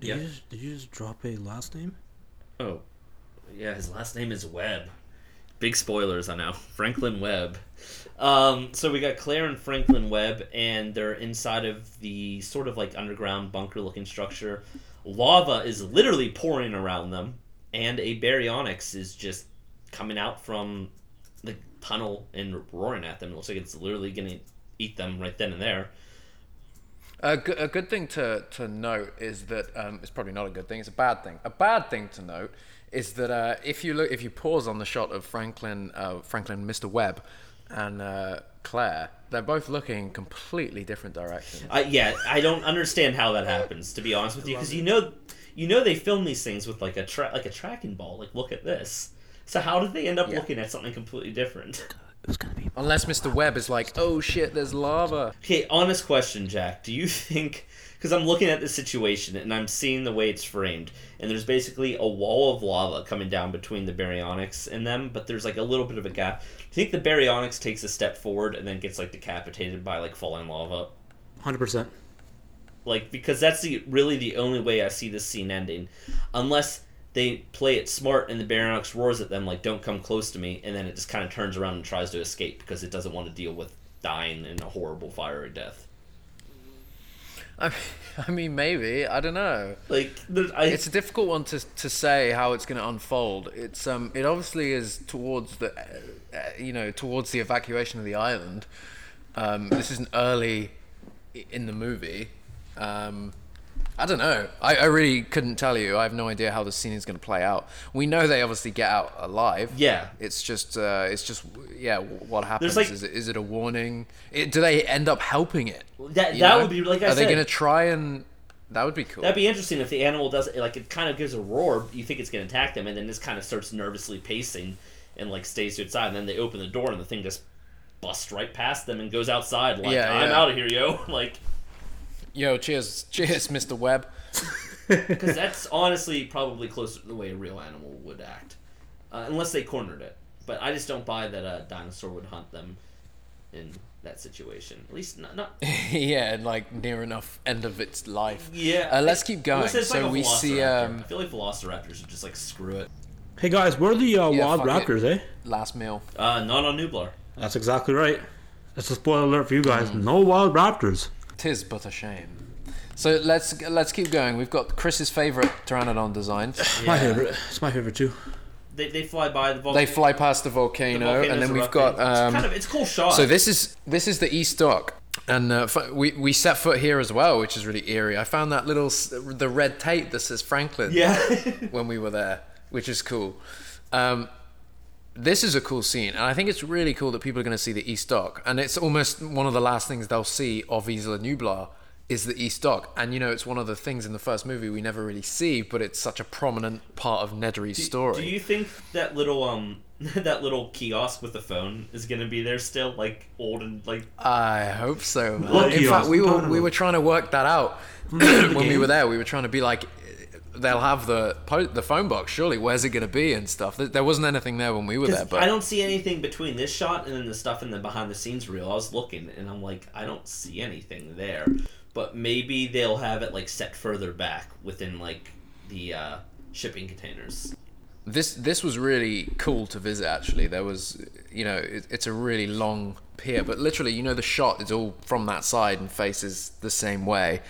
Did, Yeah. you just, did you just drop a last name? Oh, yeah, his last name is Webb. Big spoilers, I know. Franklin Webb. Um, so we got Claire and Franklin Webb, and they're inside of the sort of like underground bunker looking structure. Lava is literally pouring around them, and a baryonyx is just coming out from the tunnel and roaring at them. It looks like it's literally going to eat them right then and there. A good, good thing to, to note is that um, it's probably not a good thing. It's a bad thing. A bad thing to note is that uh, if you look, if you pause on the shot of Franklin, uh, Franklin, Mr. Webb, and uh, Claire, they're both looking in completely different directions. I, yeah, I don't understand how that happens. To be honest with you, because you know, you know they film these things with like a tra- like a tracking ball. Like, look at this. So how did they end up Yeah. looking at something completely different? It was gonna be. Unless Mr. Webb is like, oh shit, there's lava. Okay, honest question, Jack. Do you think? Because I'm looking at the situation and I'm seeing the way it's framed, and there's basically a wall of lava coming down between the baryonyx and them, but there's like a little bit of a gap. Do you think the baryonyx takes a step forward and then gets like decapitated by like falling lava? Hundred percent. like because that's the really the only way I see this scene ending, unless they play it smart and the Baryonyx roars at them like "Don't come close to me," and then it just kind of turns around and tries to escape because it doesn't want to deal with dying in a horrible fiery death. I, I mean, maybe. I don't know. Like I, It's a difficult one to, to say how it's going to unfold. It's um, it obviously is towards the, you know, towards the evacuation of the island. Um, this isn't early in the movie. Um, I don't know. I, I really couldn't tell you. I have no idea how the scene is going to play out. We know they obviously get out alive. Yeah. It's just, uh, it's just, yeah. What happens? like- is it is it a warning? It, do they end up helping it? that You that know? would be like I Are said. they going to try and? That would be cool. That'd be interesting if the animal does like it kind of gives a roar. You think it's gonna attack them, and then this kind of starts nervously pacing and like stays to its side. And then they open the door, and the thing just busts right past them and goes outside. Like Yeah, I'm yeah. out of here, yo. Like Yo, cheers, cheers, Mr. Webb. because that's honestly probably closer to the way a real animal would act, uh, unless they cornered it. But I just don't buy that a dinosaur would hunt them in that situation. At least not. not yeah, and like near enough end of its life. yeah. Uh, let's keep going. Unless it's So like a we see, velociraptor. um, I feel like velociraptors are just like screw it. Hey guys, where are the uh, Yeah, wild fuck it. raptors, eh? Last meal. Uh, not on Nublar. That's exactly right. That's a spoiler alert for you guys. Hmm. No wild raptors. Tis but a shame. So let's let's keep going. We've got Chris's favorite pteranodon design. My favorite. It's my favorite too. They, they fly by the volcano. They fly past the volcano, and then we've got. it's Um, kind of it's a cool shot. so this is this is the East Dock, and uh, f- we we set foot here as well, which is really eerie. I found that little the red tape that says Franklin. yeah. when we were there, which is cool. Um, this is a cool scene, and I think it's really cool that people are going to see the East Dock, and it's almost one of the last things they'll see of Isla Nublar is the East Dock, and you know it's one of the things in the first movie we never really see, but it's such a prominent part of Nedry's story. Do you think that little um that little kiosk with the phone is gonna be there still, like old and like? I hope so, man. In fact, we were we were trying to work that out when we were there. We were trying to be like, they'll have the po- the phone box. Surely, where's it going to be and stuff? There- wasn't anything there when we were there. but I don't see anything between this shot and then the stuff in the behind the scenes reel. I was looking and I'm like, I don't see anything there. But maybe they'll have it like set further back within like the uh, shipping containers. this this was really cool to visit. Actually, there was, you know, it, it's a really long pier, but literally, you know, the shot is all from that side and faces the same way.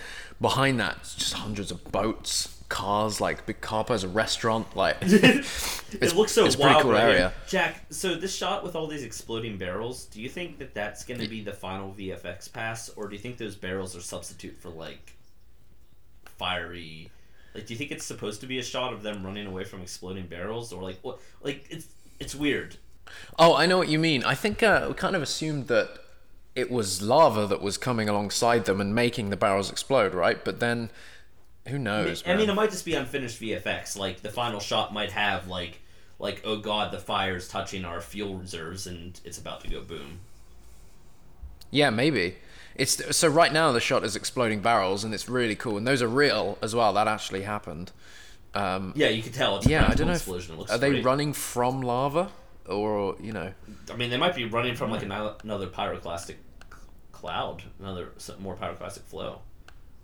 Behind that, it's just hundreds of boats, cars, like Big Carpo's a restaurant, like. it looks so it's a pretty wild cool right here. area. Jack, so this shot with all these exploding barrels, do you think that that's going to be the final VFX pass, or do you think those barrels are substitute for like fiery? Like, do you think it's supposed to be a shot of them running away from exploding barrels, or like what? Like, it's it's weird. Oh, I know what you mean. I think uh, we kind of assumed that it was lava that was coming alongside them and making the barrels explode, right? But then, who knows? I mean, it might just be unfinished VFX. Like the final shot might have like like oh god, the fire's touching our fuel reserves and it's about to go boom. Yeah, maybe. It's so right now the shot is exploding barrels and it's really cool and those are real as well. That actually happened. Um, Yeah, you can tell. It's yeah, I don't know. If, Explosion. It looks are they great. running from lava or you know? I mean, they might be running from like another pyroclastic cloud, another more pyroclastic flow.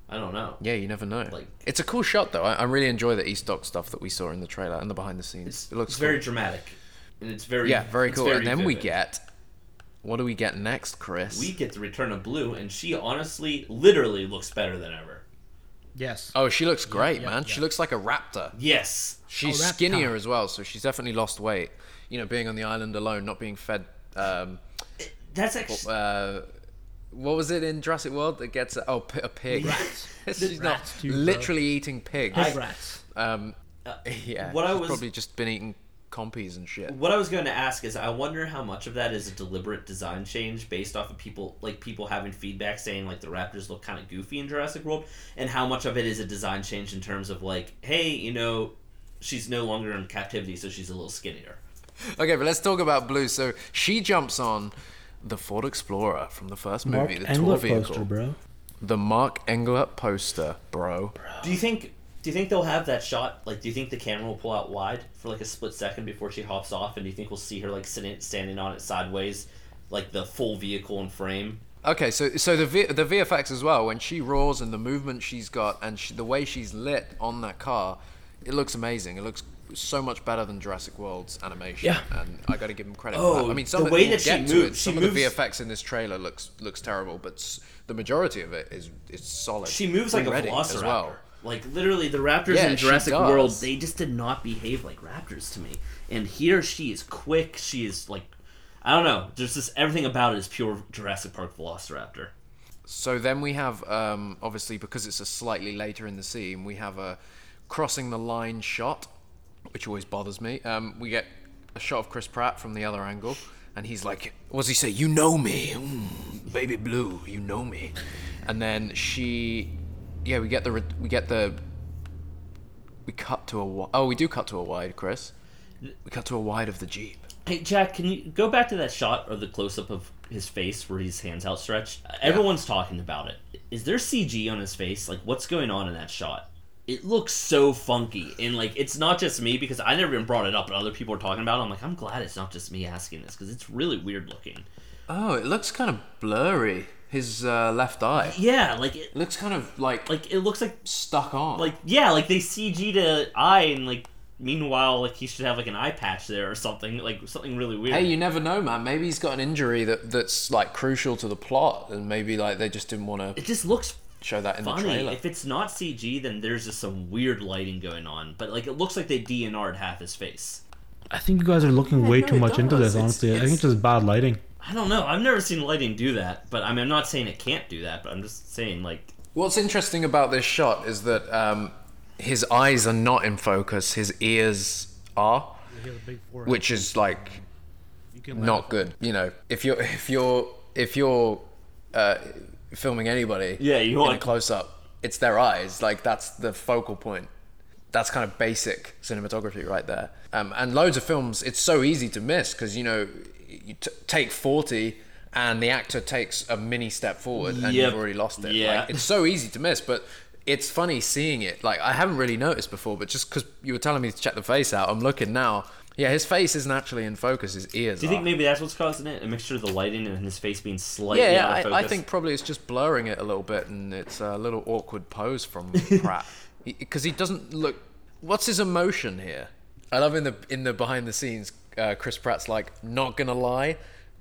I don't know. Yeah, you never know. Like- it's a cool shot though. I, I really enjoy the East Dock stuff that we saw in the trailer and the behind the scenes. It looks it's very dramatic, and it's very yeah, very it's cool. and then we get what do we get next, Chris? we get the return of Blue, and she honestly, literally looks better than ever. Yes. oh, she looks great, yeah, man. yeah. She looks like a raptor. Yes, She's Oh, skinnier time. as well, so she's definitely lost weight. You know, being on the island alone, not being fed. Um, that's actually uh, what was it in Jurassic World that gets a, oh p- a pig? Rats. she's Rats not bro. literally eating pigs. Pig rats. Um, Uh, yeah, what I was- probably just been eating compies and shit. What I was going to ask is, I wonder how much of that is a deliberate design change based off of people like people having feedback saying like the Raptors look kind of goofy in Jurassic World, and how much of it is a design change in terms of like, hey, you know, she's no longer in captivity, so she's a little skinnier. Okay, but let's talk about Blue. So she jumps on the Ford Explorer from the first Mark movie, the Engler tour vehicle. poster, bro. The Mark Engler poster, bro. Do you think? Do you think they'll have that shot? Like, do you think the camera will pull out wide for like a split second before she hops off, and do you think we'll see her like sitting, standing on it sideways, like the full vehicle in frame? Okay, so so the v, the VFX as well. When she roars and the movement she's got and she, the way she's lit on that car, it looks amazing. It looks so much better than Jurassic World's animation. Yeah. and I got to give them credit. Oh, for that. I mean, some the of way we'll that she moves- it. she Some of the moves- VFX in this trailer looks looks terrible, but the majority of it is is solid. She moves like a velociraptor. as well. Like literally, the raptors Yeah, in Jurassic. World, they just did not behave like raptors to me. And here, she is quick. She is like, I don't know. There's just everything about it is pure Jurassic Park Velociraptor. So then we have, um, obviously, because it's a slightly later in the scene, we have a crossing the line shot, which always bothers me. Um, we get a shot of Chris Pratt from the other angle, and he's like, "What does he say? You know me, mm, baby blue. You know me." And then she, yeah, we get the we get the we cut to a oh we do cut to a wide, Chris. We cut to a wide of the jeep. Hey Jack, can you go back to that shot or the close up of his face where his hands outstretched? Everyone's talking about it. Is there CG on his face? Like, what's going on in that shot? It looks so funky, and like it's not just me because I never even brought it up, but other people are talking about. it. I'm like, I'm glad it's not just me asking this because it's really weird looking. Oh, it looks kind of blurry. His uh, left eye Yeah, like it, looks kind of like like it looks like stuck on. like yeah, like they CG to eye, and like meanwhile, like he should have like an eye patch there or something, like something really weird. Hey, you never know, man. Maybe he's got an injury that that's like crucial to the plot, and maybe like they just didn't want to it just looks show that in the funny. trailer. If it's not CG, then there's just some weird lighting going on. But like it looks like they DNR'd half his face. I think you guys are looking way no, too it much into does. this. It's- Honestly, I think it's just bad lighting. I don't know. I've never seen lighting do that. But I mean, I'm not saying it can't do that. But I'm just saying like What's interesting about this shot is that um, his eyes are not in focus. His ears are, which is like not good. You know, if you're if you're if you're uh, filming anybody, Yeah, you want- a close up, it's their eyes. Like that's the focal point. That's kind of basic cinematography right there. Um, and loads of films, it's so easy to miss because you know, you t- take forty. And the actor takes a mini step forward, and Yep. you've already lost it. Yeah. Like, it's so easy to miss, but it's funny seeing it. Like I haven't really noticed before, but just because you were telling me to check the face out, I'm looking now. Yeah, his face isn't actually in focus. His ears. Do you think are. maybe that's what's causing it? A mixture of the lighting and his face being slightly Yeah, out of I, I think probably it's just blurring it a little bit, and it's a little awkward pose from Pratt because he doesn't look. What's his emotion here? I love in the in the behind the scenes. Uh, Chris Pratt's like, not gonna lie.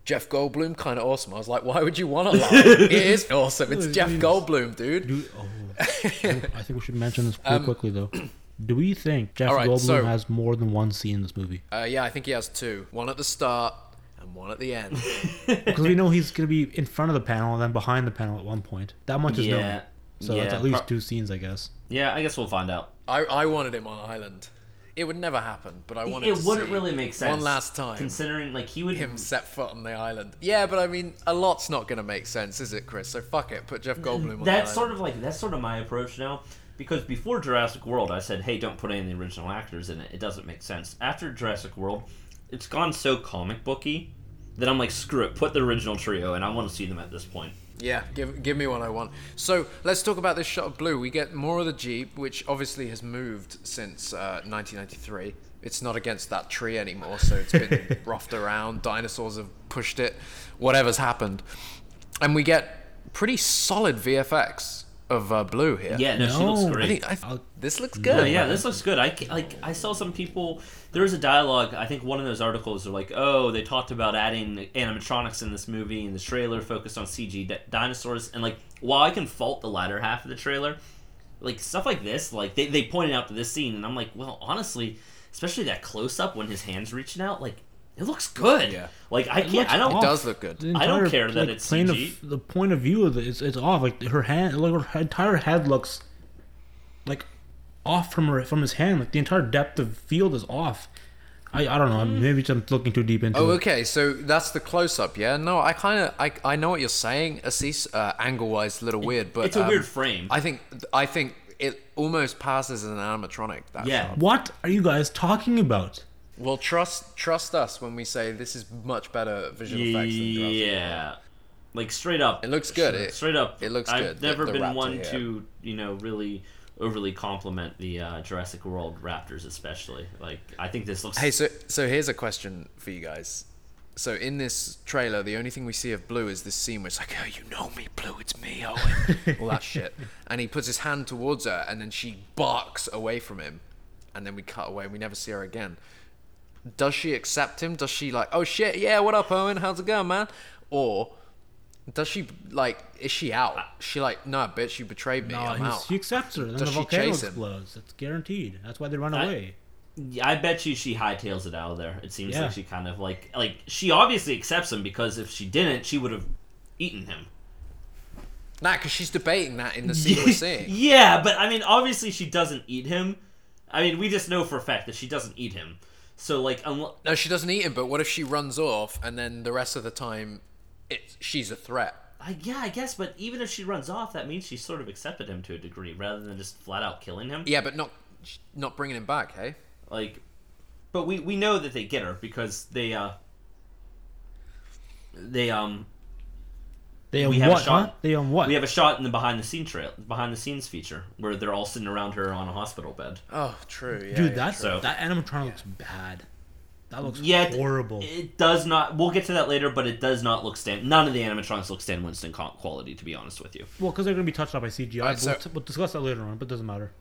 Jeff Goldblum, kind of awesome. I was like, why would you want to lie? it is awesome. It's Jeff Goldblum, dude. Do, oh, I think we should mention this real quickly though. Do we think Jeff All right, Goldblum so- has more than one scene in this movie? Uh, yeah, I think he has two. One at the start and one at the end. Because we know he's going to be in front of the panel and then behind the panel at one point. That much is Yeah. known. So yeah, it's at least pro- two scenes, I guess. Yeah, I guess we'll find out. I, I wanted him on Island. It would never happen, but I wanted It to wouldn't see really make sense One last time. considering like he would him set foot on the island. Yeah, but I mean, a lot's not going to make sense, is it, Chris? So fuck it. Put Jeff Goldblum on That's the sort of like that's sort of my approach now. Because before Jurassic World, I said, "Hey, don't put any of the original actors in it. It doesn't make sense." After Jurassic World, it's gone so comic booky that I'm like, "Screw it, put the original trio," and I want to see them at this point. Yeah, give give me what I want. So let's talk about this shot of blue. We get more of the jeep, which obviously has moved since uh, 1993. It's not against that tree anymore, so it's been roughed around. Dinosaurs have pushed it. Whatever's happened, and we get pretty solid VFX of uh, blue here. Yeah, no, she looks great. I think I, I'll- this looks Yeah, good. yeah, this looks good. I like. I saw some people. There was a dialogue. I think one of those articles are like, oh, they talked about adding animatronics in this movie, and the trailer focused on CG di- dinosaurs. And like, while I can fault the latter half of the trailer, like stuff like this, like they they pointed out to this scene, and I'm like, well, honestly, especially that close up when his hands reaching out, like it looks good. Yeah. Like I can't. I don't. It does look good. The I don't entire, care that like, it's plain CG. Of, the point of view of it, it's, it's off. Like her hand, like her entire head looks like off from her from his hand. Like the entire depth of field is off. I, I don't know. Maybe I'm looking too deep into Oh, it. okay. So that's the close up, yeah. No, I kind of I, I know what you're saying. Assis, uh, angle wise, a little weird, but it's a um, weird frame. I think I think it almost passes as an animatronic. That Yeah. shot. What are you guys talking about? Well, trust trust us when we say this is much better visual effects than Jurassic Yeah. Like straight up. It looks good. It- straight up. it looks good. I've good, the- never the been one here. to, you know, really overly compliment the uh, Jurassic World Raptors, especially. Like, I think this looks. Hey, so so here's a question for you guys. So in this trailer, the only thing we see of Blue is this scene where it's like, "Oh, you know me, Blue, it's me, Owen," all that shit, and he puts his hand towards her, and then she barks away from him, and then we cut away, and we never see her again. Does she accept him? Does she like, "Oh shit, yeah, what up, Owen? How's it going, man?" Or does she like? Is she out? She like, "Nah, bitch, you betrayed me. No, I'm out." he accepts her. Then Does the she volcano chase him? explodes. That's guaranteed. That's why they run I- away. Yeah, I bet you she hightails it out of there. It seems Yeah. like she kind of like like she obviously accepts him because if she didn't, she would have eaten him. Nah, because she's debating that in the scene we're seeing. yeah, but I mean, obviously she doesn't eat him. I mean, we just know for a fact that she doesn't eat him. So like, No, she doesn't eat him. But what if she runs off and then the rest of the time, it's she's a threat? I, yeah, I guess. But even if she runs off, that means she sort of accepted him to a degree, rather than just flat out killing him. Yeah, but not not bringing him back. Hey, Like, but we we know that they get her because they uh they um They We on have a shot. Huh? They on what? we have a shot in the behind the scene trail behind the scenes feature where they're all sitting around her on a hospital bed. oh, true. Yeah, Dude, yeah, that's So- that animatronic looks bad. That looks Yeah, horrible. It does not. We'll get to that later, but it does not look Stan. None of the animatronics look Stan Winston quality, to be honest with you. well, because they're gonna be touched up by CGI. Alright, we'll, t- we'll discuss that later on, but it doesn't matter.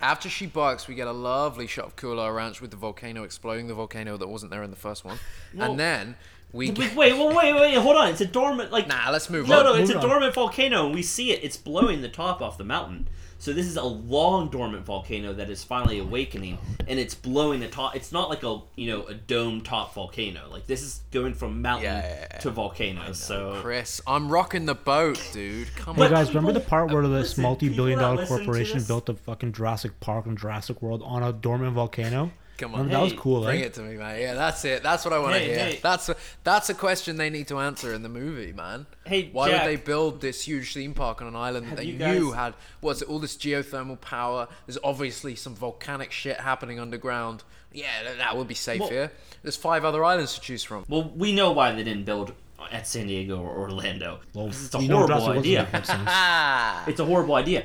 After she barks, we get a lovely shot of Kualoa Ranch with the volcano exploding, the volcano that wasn't there in the first one, Well- and then we Wait, wait, well, wait, wait, hold on. It's a dormant, like Nah, let's move no, on. no, no, it's a Move on. dormant volcano, and we see it. It's blowing the top off the mountain. So this is a long dormant volcano that is finally awakening, and it's blowing the top. It's not like a you know a dome top volcano. Like this is going from mountain Yeah, yeah, yeah. to volcano. So Chris, I'm rocking the boat, dude. Come Hey on. guys, remember the part where this listen, multi-billion people that dollar listen to corporation built a fucking Jurassic Park and Jurassic World on a dormant volcano? Come on. that was cool, Bring eh? it to me, man. Yeah, that's it. That's what I want to Hey, hear. hey. That's a, that's a question they need to answer in the movie, man. Hey, why Jack. would they build this huge theme park on an island that they you knew guys- had what's it, all this geothermal power? There's obviously some volcanic shit happening underground. Yeah, that, that would be safe Well- here. There's five other islands to choose from. well, we know why they didn't build at San Diego or Orlando. Well, it's a you know horrible Jurassic World idea. doesn't make sense. It's a horrible idea.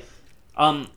Um,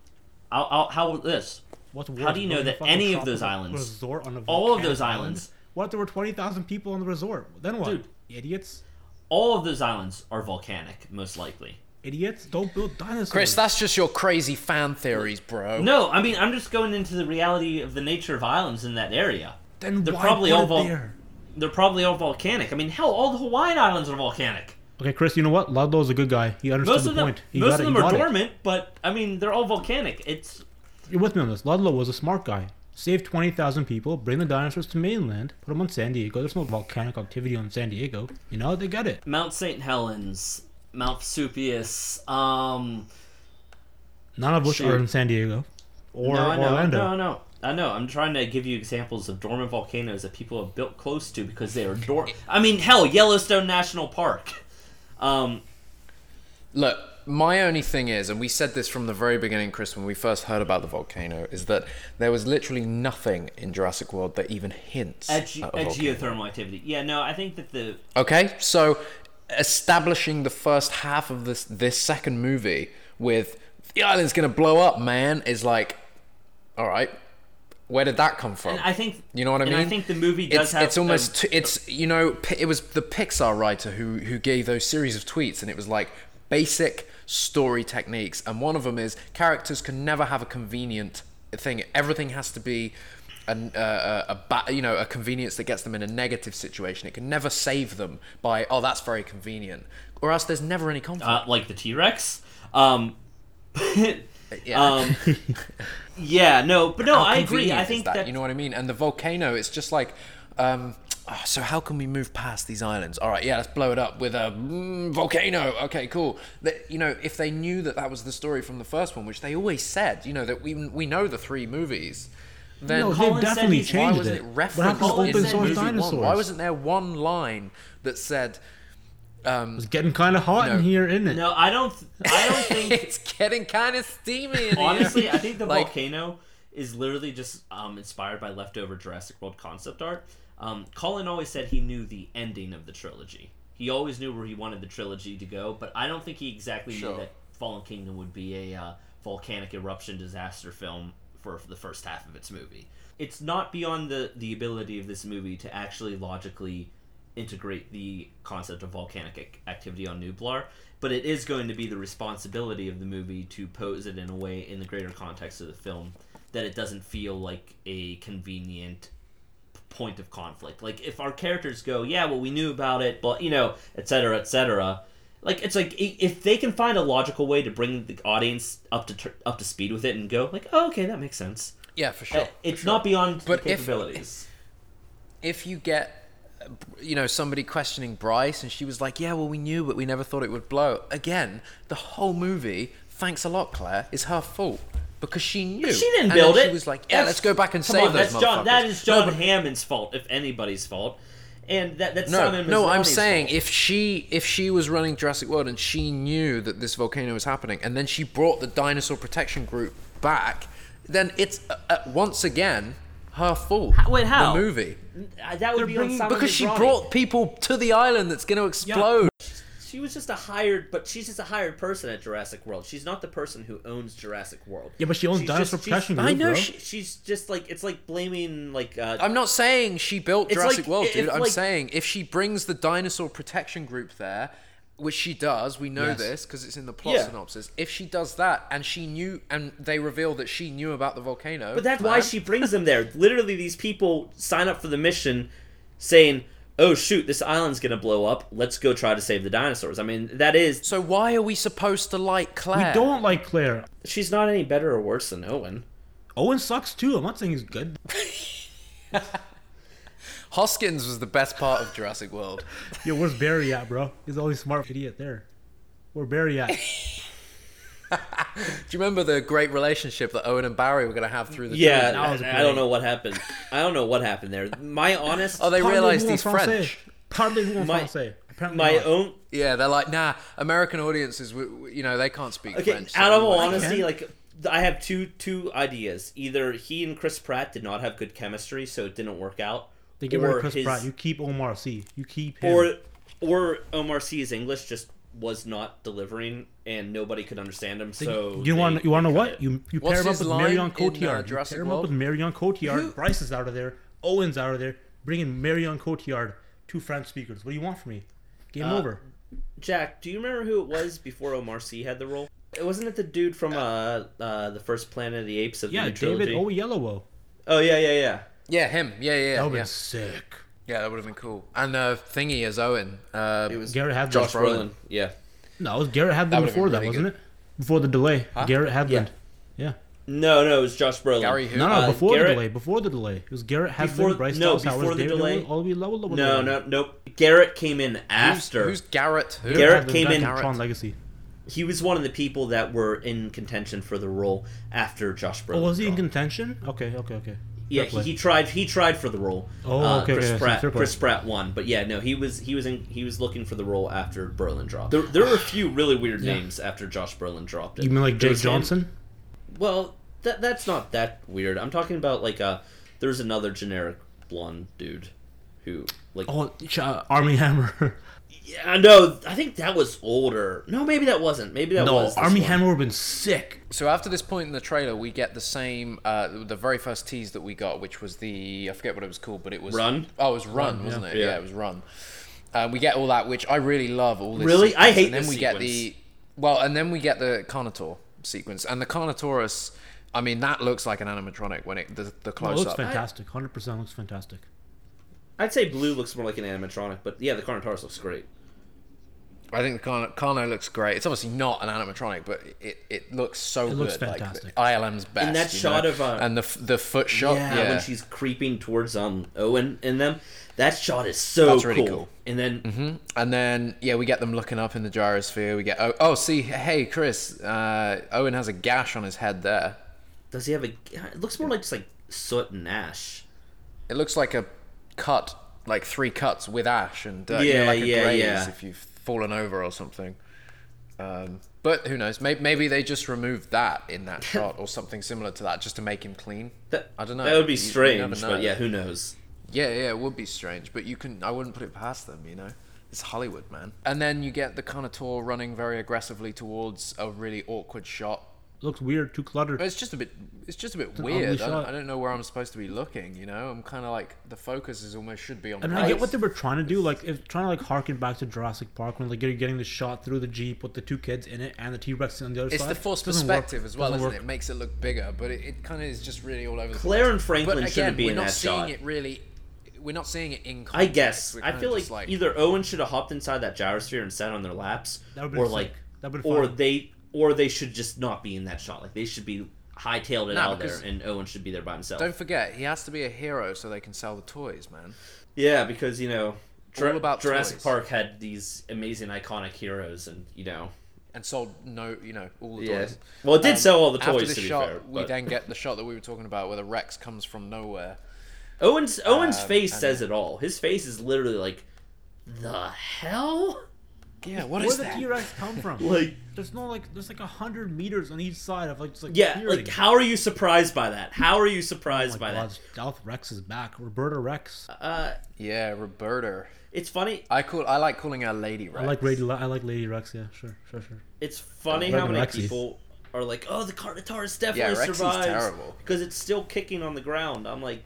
I'll, I'll, how about this? What's How do you know that any of those islands- resort on a all of those island? islands- What if there were twenty thousand people on the resort? Then what? Dude. Idiots! All of those islands are volcanic, most likely. Idiots! Don't build dinosaurs. Chris, that's just your crazy fan theories, bro. No, I mean I'm just going into the reality of the nature of islands in that area. then they're why probably put all it vol- there? They're probably all volcanic. I mean, hell, all the Hawaiian islands are volcanic. Okay, Chris, you know what? Ludlow's a good guy. He understood Most the of them, point. He most got of them He are got it. dormant, but I mean they're all volcanic. It's You're with me on this. Ludlow was a smart guy. Saved 20,000 people, bring the dinosaurs to mainland, put them on San Diego. There's no volcanic activity on San Diego. You know, they get it. Mount St. Helens, Mount Vesuvius. Um, None of which Shoot. are in San Diego or no, I know, Orlando. no, no. I know. I'm trying to give you examples of dormant volcanoes that people have built close to because they are dormant. I mean, hell, Yellowstone National Park. Um, Look, my only thing is, and we said this from the very beginning, Chris, when we first heard about the volcano, is that there was literally nothing in Jurassic World that even hints at, ge- at geothermal activity. Yeah, no, I think that the Okay, so establishing the first half of this this second movie with the island's gonna blow up, man, is like, all right, where did that come from? and I think You know what I mean? I think the movie does it's, have it's almost a- t- it's you know it was the Pixar writer who who gave those series of tweets and it was like basic story techniques, and one of them is characters can never have a convenient thing. Everything has to be an, uh, a, a ba- you know a convenience that gets them in a negative situation. It can never save them by oh that's very convenient, or else there's never any conflict. uh, like the T Rex. Um, yeah. um, yeah, no, but no, How I agree. I think that, that, you know what I mean. And the volcano, it's just like, um, ah, so how can we move past these islands? All right, yeah, let's blow it up with a mm, volcano. Okay, cool. That you know, if they knew that that was the story from the first one, which they always said, you know, that we we know the three movies. Then No, they've said definitely he's- why changed wasn't it. it What referenced happened to open source movie one. Why wasn't there one line that said, It's getting kind of hot in No. here, isn't it? no, I don't. I don't think. "It's getting kind of steamy"? In here." Honestly, I think the Like- volcano is literally just um, inspired by leftover Jurassic World concept art. Um, Colin always said he knew the ending of the trilogy. He always knew where he wanted the trilogy to go, but I don't think he exactly Sure. knew that Fallen Kingdom would be a uh, volcanic eruption disaster film for, for the first half of its movie. It's not beyond the, the ability of this movie to actually logically integrate the concept of volcanic ac- activity on Nublar, but it is going to be the responsibility of the movie to pose it in a way in the greater context of the film that it doesn't feel like a convenient point of conflict. Like if our characters go, yeah, well we knew about it, but you know, et cetera, et cetera. Like it's like if they can find a logical way to bring the audience up to tr- up to speed with it and go like, oh, okay, that makes sense. yeah, for sure. Uh, for it's sure. not beyond But the if- capabilities. if you get you know somebody questioning Bryce and she was like yeah well we knew but we never thought it would blow again the whole movie thanks a lot Claire is her fault because she knew She didn't And build then it. she was like yeah That's- let's go back and save on, those that's John. That motherfuckers." is No, John but- Hammond's fault, if anybody's fault. And that that's no, Simon no, I'm saying fault. if she if she was running Jurassic World and she knew that this volcano was happening, and then she brought the dinosaur protection group back, then it's uh, uh, once again her fault. wait, how? The movie Uh, that would They're be on bringing- because she brought people to the island that's going to explode. She was just a hired, but she's just a hired person at Jurassic World. She's not the person who owns Jurassic World. Yeah, but she owns She's Dinosaur just- she's- Protection I know bro. she- She's just like it's like blaming like uh, I'm not saying she built Jurassic like- World, if, dude. I'm like- saying if she brings the dinosaur protection group there, which she does, we know Yes. this because it's in the plot Yeah. synopsis. If she does that and she knew, and they reveal that she knew about the volcano, But that's why she brings them there. Literally, these people sign up for the mission, saying, "Oh shoot, this island's gonna blow up. Let's go try to save the dinosaurs." I mean, that is So why are we supposed to like Claire? We don't like Claire. she's not any better or worse than Owen. Owen sucks too. I'm not saying he's good. Hoskins was the best part of Jurassic World. Yo, where's Barry at, bro? He's the only smart idiot there. Where Barry at? Do you remember the great relationship that Owen and Barry were going to have through the Yeah, that was I, I don't know what happened. I don't know what happened there. My honest, Oh, they Parlez-vous realized he's. French. Parlez-vous en My- français. Apparently my not. own Yeah, they're like, nah, American audiences, w- w- you know, they can't speak Okay, French. so out of all honesty, can. like I have two two ideas. Either he and Chris Pratt did not have good chemistry, so it didn't work out. They get rid of Chris his- Pratt. You keep Omar Sy. You keep him. Or or Omar Sy is English just was not delivering, and nobody could understand him. So you they- want you want to know what? it. You you What's pair him up with line Marion in, uh, Cotillard. You pair him up with Marion Cotillard. Who- Bryce is out of there. Owen's out of there. Bring in Marion Cotillard. Two French speakers. What do you want from me? Game Uh, over. Jack, do you remember who it was before Omar Sy had the role? It wasn't it the dude from uh, uh the first Planet of the Apes of Yeah, the new trilogy? David Oyelowo. Oh yeah, yeah, yeah. Yeah, him. Yeah, yeah, That yeah. would Yeah, been sick. Yeah that would have been cool. And uh, Thingy as Owen. Uh, It was Garrett Hedlund. Josh Josh Brolin. Brolin. Yeah. No, it was Garrett Hedlund That before been that, really wasn't good. it? Before the delay. Huh? Garrett Hedlund. Yeah. Yeah. No, no, it was Josh Brolin. Gary who? No, no, Uh, before Garrett- the delay. Before the delay. It was Garrett Hedlund, Before- Bryce no, Dallas Howard, before the David delay. Oyelowo, Olivia Lowe, No, no, nope. Garrett came in after. who's Garrett? Who? Garrett Hedlund came got in- Tron Legacy. he was one of the people that were in contention for the role after Josh Brolin. Oh, was he in contention? Okay, okay, okay. Yeah, he, he tried. He tried for the role. Oh, Uh, okay, Chris okay, Pratt. Fair play. Chris Pratt won, but yeah, no, he was he was in he was looking for the role after Brolin dropped. There, there were a few really weird Yeah. names after Josh Brolin dropped it. You mean like There Jake was him- Johnson? Well, that that's not that weird. I'm talking about like uh there's another generic blonde dude who like Oh, Ch- uh, Armie Hammer. yeah no I think that was older. No, maybe that wasn't. Maybe that no, was this Armie one. Hammer would have been sick. So after this point in the trailer, we get the same, uh, the very first tease that we got, which was the I forget what it was called, but it was Run? Oh, it was Run, Run, wasn't yeah. it? Yeah. Yeah. it was Run. Uh, we get all that, which I really love. All this. Really? I sequence. hate And then this we get the well, and then we get the Carnotaur sequence, and the Carnotaurus. I mean, that looks like an animatronic when it the, the Oh, it looks up. fantastic. Hundred percent looks fantastic. I'd say blue looks more like an animatronic, but yeah, the Carnotaurus looks great. I think the Carno, Carno looks great. It's obviously not an animatronic, but it, it looks so It good. looks like, fantastic. ILM's best. And that shot know? of, uh, and the the foot shot. yeah, Yeah, when she's creeping towards um Owen and them, that shot is so That's really cool. cool. And then hmm And then yeah, we get them looking up in the gyrosphere. We get oh, oh see hey Chris, uh, Owen has a gash on his head there. does he have a? It looks more like just like soot and ash. It looks like a cut, like three cuts with ash and uh, you know, Yeah, like a yeah, graze yeah. if you've fallen over or something. Um, but who knows? Maybe, maybe they just removed that in that shot or something similar to that just to make him clean. That I don't know. That would be You- you strange, know. but yeah, who knows? Yeah, yeah, it would be strange, but you can. I wouldn't put it past them, you know. It's Hollywood, man. And then you get the Carnotaur running very aggressively towards a really awkward shot. It looks weird, too cluttered. But it's just a bit. It's just a bit an weird. I don't. I don't know where I'm supposed to be looking. You know, I'm kind of like the focus is almost should be on. I mean, I get what they were trying to do, like if trying to like harken back to Jurassic Park when like you're getting the shot through the jeep with the two kids in it and the T Rex on the other It's side. It's the forced Doesn't work. perspective as well, Doesn't isn't work. it? It makes it look bigger, but it, it kind of is just really all over the place. Claire and Franklin but again, shouldn't be we're in not that seeing shot. it really. We're not seeing it in. I guess I feel like, just either Owen should have hopped inside that gyrosphere and sat on their laps, That or sick. like, That or fun. they, or they should just not be in that shot. Like they should be hightailed it No, out there, and Owen should be there by himself. Don't forget, he has to be a hero so they can sell the toys, man. Yeah, because you know, All about Jurassic toys. Park had these amazing, iconic heroes, and you know, And sold no, you know, all the yeah. toys. Well, it did Um, sell all the After toys. the To be shot, fair, we but then get the shot that we were talking about, where the Rex comes from nowhere. Owen's Owen's Um, face says it all. His face is literally like, the hell, Yeah, what Where is the that? T Rex come from? like. There's no like there's like a hundred meters on each side of like just like Yeah, clearing. like how are you surprised by that? How are you Oh surprised my by God, that? Stealth Rex is back. Roberta Rex. Uh, Yeah, Roberta. it's funny. I call. I like calling her Lady Rex. I like Lady. I like Lady Rex. Yeah, sure, sure, sure. It's funny Uh, how many Rexies. people are like, "Oh, the Carnotaurus definitely Yeah, Rexy's survives terrible. because it's still kicking on the ground." I'm like,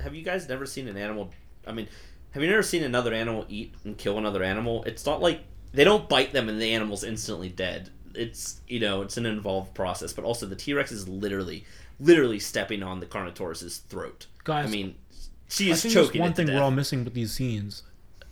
have you guys never seen an animal? I mean, have you never seen another animal eat and kill another animal? It's not like they don't bite them and the animal's instantly dead. It's you know, it's an involved process. But also, the T Rex is literally, literally stepping on the Carnotaurus's throat. Guys, I mean, she is I think there's one to thing we're all missing with these scenes.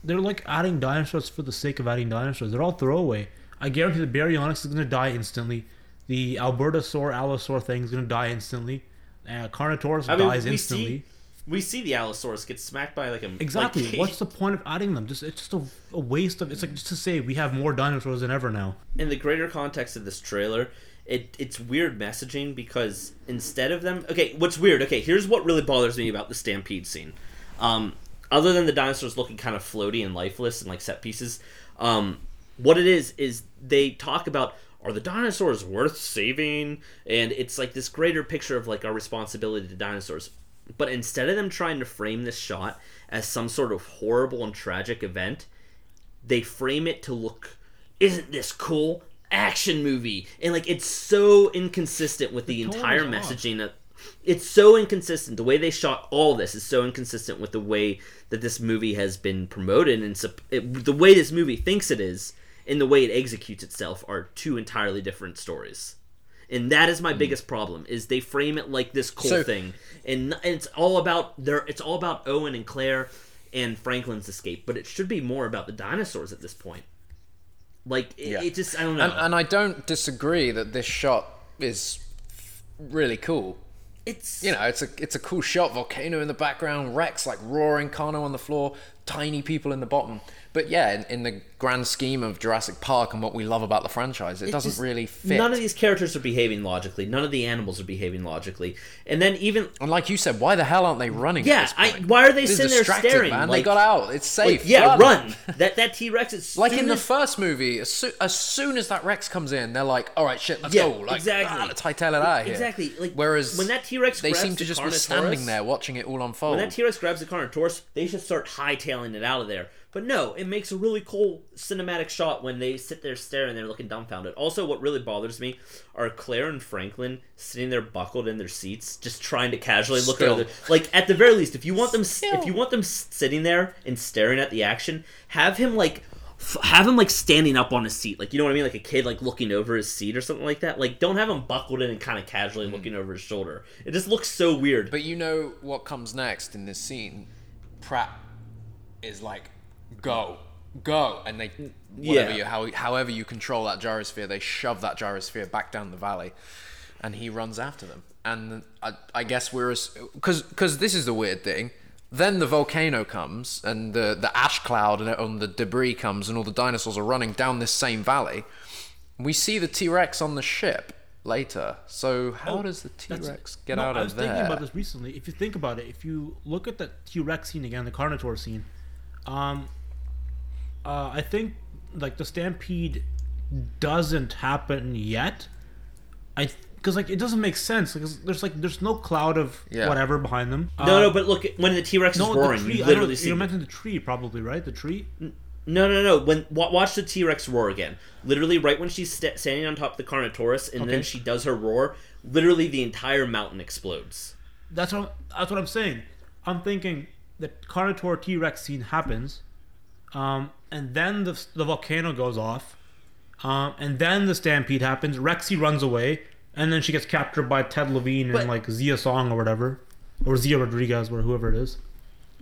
They're like adding dinosaurs for the sake of adding dinosaurs. They're all throwaway. I guarantee the Baryonyx is gonna die instantly. The Albertosaur, Allosaur thing is gonna die instantly. Uh, Carnotaurus I mean, dies instantly. see we see the Allosaurus get smacked by like a Exactly. like- What's the point of adding them? Just it's just a, a waste of. It's like just to say we have more dinosaurs than ever now. in the greater context of this trailer, it it's weird messaging because instead of them, okay, what's weird? Okay, here's what really bothers me about the stampede scene. Um, other than the dinosaurs looking kind of floaty and lifeless and like set pieces, um, what it is is they talk about are the dinosaurs worth saving, and it's like this greater picture of like our responsibility to dinosaurs. But instead of them trying to frame this shot as some sort of horrible and tragic event, they frame it to look isn't this cool? Action movie! And like it's so inconsistent with the tone entire is off. messaging it's so inconsistent. The way they shot all this is so inconsistent with the way that this movie has been promoted and it, the way this movie thinks it is and the way it executes itself are two entirely different stories and that is my mm. biggest problem is they frame it like this cool So- thing and, and it's all about their it's all about owen and claire and franklin's escape but it should be more about the dinosaurs at this point like it, Yeah. it just i don't know And, and I don't disagree that this shot is really cool. it's You know, it's a it's a cool shot. Volcano in the background, Rex like roaring, Kano on the floor, tiny people in the bottom. But yeah, in, in the grand scheme of Jurassic Park and what we love about the franchise, it, doesn't just- really fit. none of these characters are behaving logically none of the animals are behaving logically and then even and like you said, why the hell aren't they running? Yeah, I- why are they They're sitting there staring? Man, they got out. It's safe. like, yeah run. run that that t-rex is Like in the first movie, as, soo- as soon as that Rex comes in, they're like, "All right, shit, let's Yeah, go!" Like, exactly. ah, let's hightail it out here. Exactly, like, whereas when that T-Rex they seem to the just be standing there watching it all unfold. When that T Rex grabs the Carnotaurus, they should start hightailing it out of there. But no, it makes a really cool cinematic shot when they sit there staring, they're looking dumbfounded. Also, what really bothers me are Claire and Franklin sitting there buckled in their seats, just trying to casually look Still. at other. Like at the very least, if you want them, if you want them sitting there and staring at the action, have him like f- have him like standing up on his seat, like you know what I mean, like a kid like looking over his seat or something like that. Like don't have him buckled in and kind of casually mm. looking over his shoulder. It just looks so weird. But you know what comes next in this scene? Pratt is like, "Go, go," and they whatever Yeah. you how, however you control that gyrosphere, they shove that gyrosphere back down the valley, and he runs after them. And I, I guess we're because because this is the weird thing. Then the volcano comes, and the the ash cloud and, and the debris comes, and all the dinosaurs are running down this same valley. We see the T Rex on the ship later. So how Oh, does the T Rex get no, out of there? I was there? thinking about this recently. If you think about it, if you look at the T Rex scene again, the Carnotaur scene, um, uh, I think like the stampede doesn't happen yet. I because like it doesn't make sense because there's like there's no cloud of Yeah. whatever behind them. no, Uh, no, but look when the T Rex is no, roaring, the tree. you literally see. you mentioned the tree, probably right? The tree. No, no, no. When wa- watch the T Rex roar again. Literally, right when she's sta standing on top of the Carnotaurus, and then she does her roar. Literally, the entire mountain explodes. That's what that's what I'm saying. I'm thinking the Carnotaur T Rex scene happens, um, and then the the volcano goes off, um, and then the stampede happens. Rexy runs away, and then she gets captured by Ted Levine But- and like Zia Song or whatever, or Zia Rodriguez or whoever it is.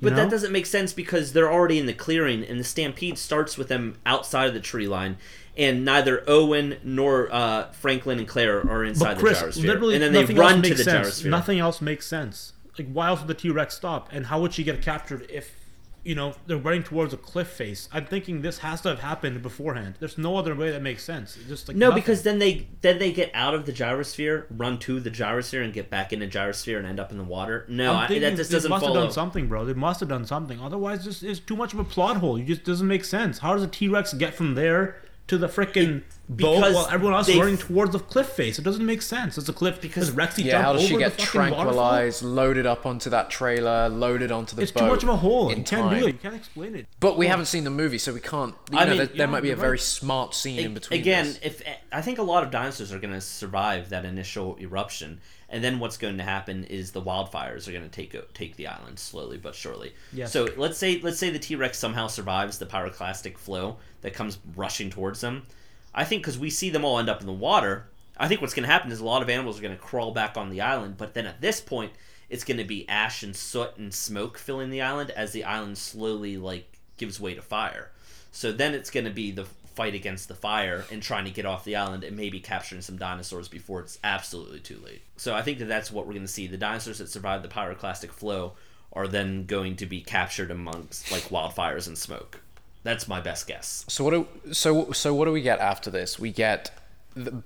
But know? that doesn't make sense because they're already in the clearing, and the stampede starts with them outside of the tree line, and neither Owen nor uh, Franklin and Claire are inside But Chris, the gyrosphere. literally, and then they run to the sense. gyrosphere. Nothing else makes sense. Like, why else would the T Rex stop? And how would she get captured if, you know, they're running towards a cliff face? I'm thinking this has to have happened beforehand. There's no other way that makes sense. It's just like No, nothing. because then they then they get out of the gyrosphere, run to the gyrosphere, and get back in the gyrosphere and end up in the water. No, I, that just doesn't must have done something, bro. They must have done something. Otherwise, this is too much of a plot hole. It just doesn't make sense. How does a T Rex get from there to the freaking boat while everyone else is running towards the cliff face? It doesn't make sense. It's a cliff Because- because Rexy Yeah, jumped how does she over get the fucking waterfall. tranquilized, loaded up onto that trailer, loaded onto the It's boat? too much of a hole. in You can't time? do it. You can't explain it. But we haven't seen the movie, so we can't. You I know, mean, there, there yeah, might be a you're very right. smart scene in between. Again, this. if I think a lot of dinosaurs are going to survive that initial eruption, and then what's going to happen is the wildfires are going to take take the island slowly but surely. Yes. So let's say let's say the T Rex somehow survives the pyroclastic flow that comes rushing towards them. I think because we see them all end up in the water. I think what's going to happen is a lot of animals are going to crawl back on the island, but then at this point, it's going to be ash and soot and smoke filling the island as the island slowly like gives way to fire. So then it's going to be the fight against the fire and trying to get off the island and maybe capturing some dinosaurs before it's absolutely too late. So I think that that's what we're going to see. The dinosaurs that survived the pyroclastic flow are then going to be captured amongst like wildfires and smoke. That's my best guess. So what do so so what do we get after this? We get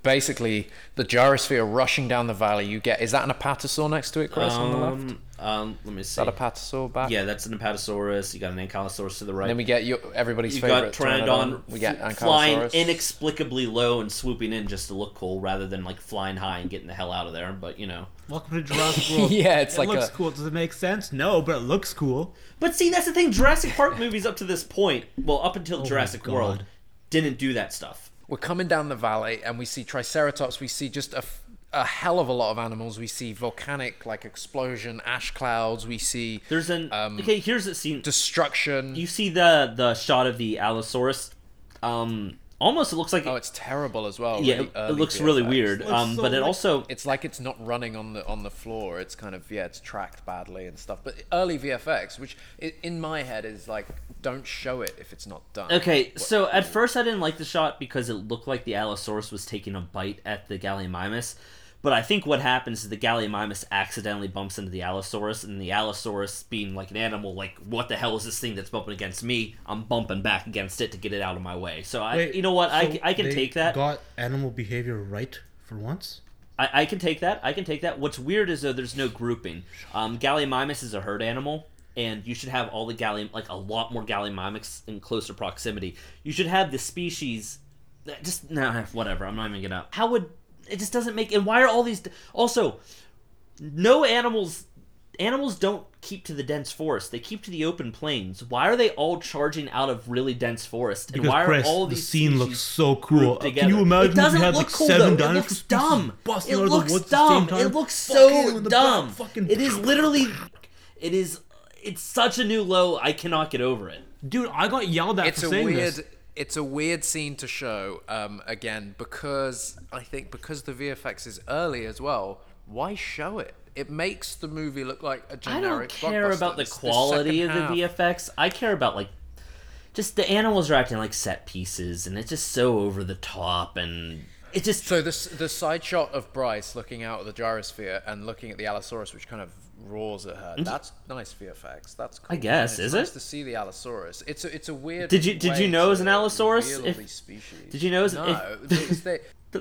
basically the gyrosphere rushing down the valley. You get is that an apatosaur next to it, Chris, on the left? Is Um, um, let me see. that a apatosaur back? Yeah, that's an Apatosaurus. You got an Ankylosaurus to the right. And then we get your, everybody's you favorite got Pteranodon, We get f- flying inexplicably low and swooping in just to look cool, rather than like flying high and getting the hell out of there. But you know, Welcome to Jurassic World. Yeah, it's it like looks a- cool. Does it make sense? No, but it looks cool. but see, that's the thing. Jurassic Park movies up to this point, well, up until Oh Jurassic World, didn't do that stuff. We're coming down the valley and we see Triceratops. We see just a hell of a lot of animals. We see volcanic like explosion, ash clouds. We see There's an Um, okay. Here's the scene. destruction. You see the the shot of the Allosaurus. Um, almost it looks like oh, it's terrible as well. yeah, really it, it early looks really VFX. weird. Looks Um, so but it like- also It's like it's not running on the on the floor. It's kind of yeah, it's tracked badly and stuff. But early VFX, which in my head is like, don't show it if it's not done. Okay, so at first I didn't like the shot because it looked like the Allosaurus was taking a bite at the Gallimimus. But I think what happens is the Gallimimus accidentally bumps into the Allosaurus, and the Allosaurus, being like an animal, like, what the hell is this thing that's bumping against me? I'm bumping back against it to get it out of my way. So, I, Wait, you know what? I, so c- I can they take that. Got animal behavior right for once. I, I can take that. I can take that. What's weird is though there's no grouping. Um, Gallimimus is a herd animal, and you should have all the Galli like a lot more Gallimimus in closer proximity. You should have the species. that- Just nah, whatever. I'm not even gonna. How would it just doesn't make? And why are all these also? No animals. Animals don't keep to the dense forest. They keep to the open plains. Why are they all charging out of really dense forest? And Because why Chris, are all the these scene looks so cool. Uh, together? Can you imagine it doesn't if you had look like cool seven though. It looks dumb. busting It out of looks the woods at the same dumb. time? It looks so dumb. It is literally. It is. It's such a new low. I cannot get over it. Dude, I got yelled at It's for saying weird. this. It's a weird scene to show um, again because I think because the VFX is early as well. Why show it? It makes the movie look like a generic. I don't care about the quality of second the half- VFX. I care about like just the animals are acting like set pieces, and it's just so over the top, and it just So this the side shot of Bryce looking out at the gyrosphere and looking at the Allosaurus, which kind of roars at her. Mm. That's nice VFX. That's cool. I guess, is nice it? to see the Allosaurus. It's a it's a weird. Did you- did you know it was an Allosaurus? If- species. did you know it was- No, if- they,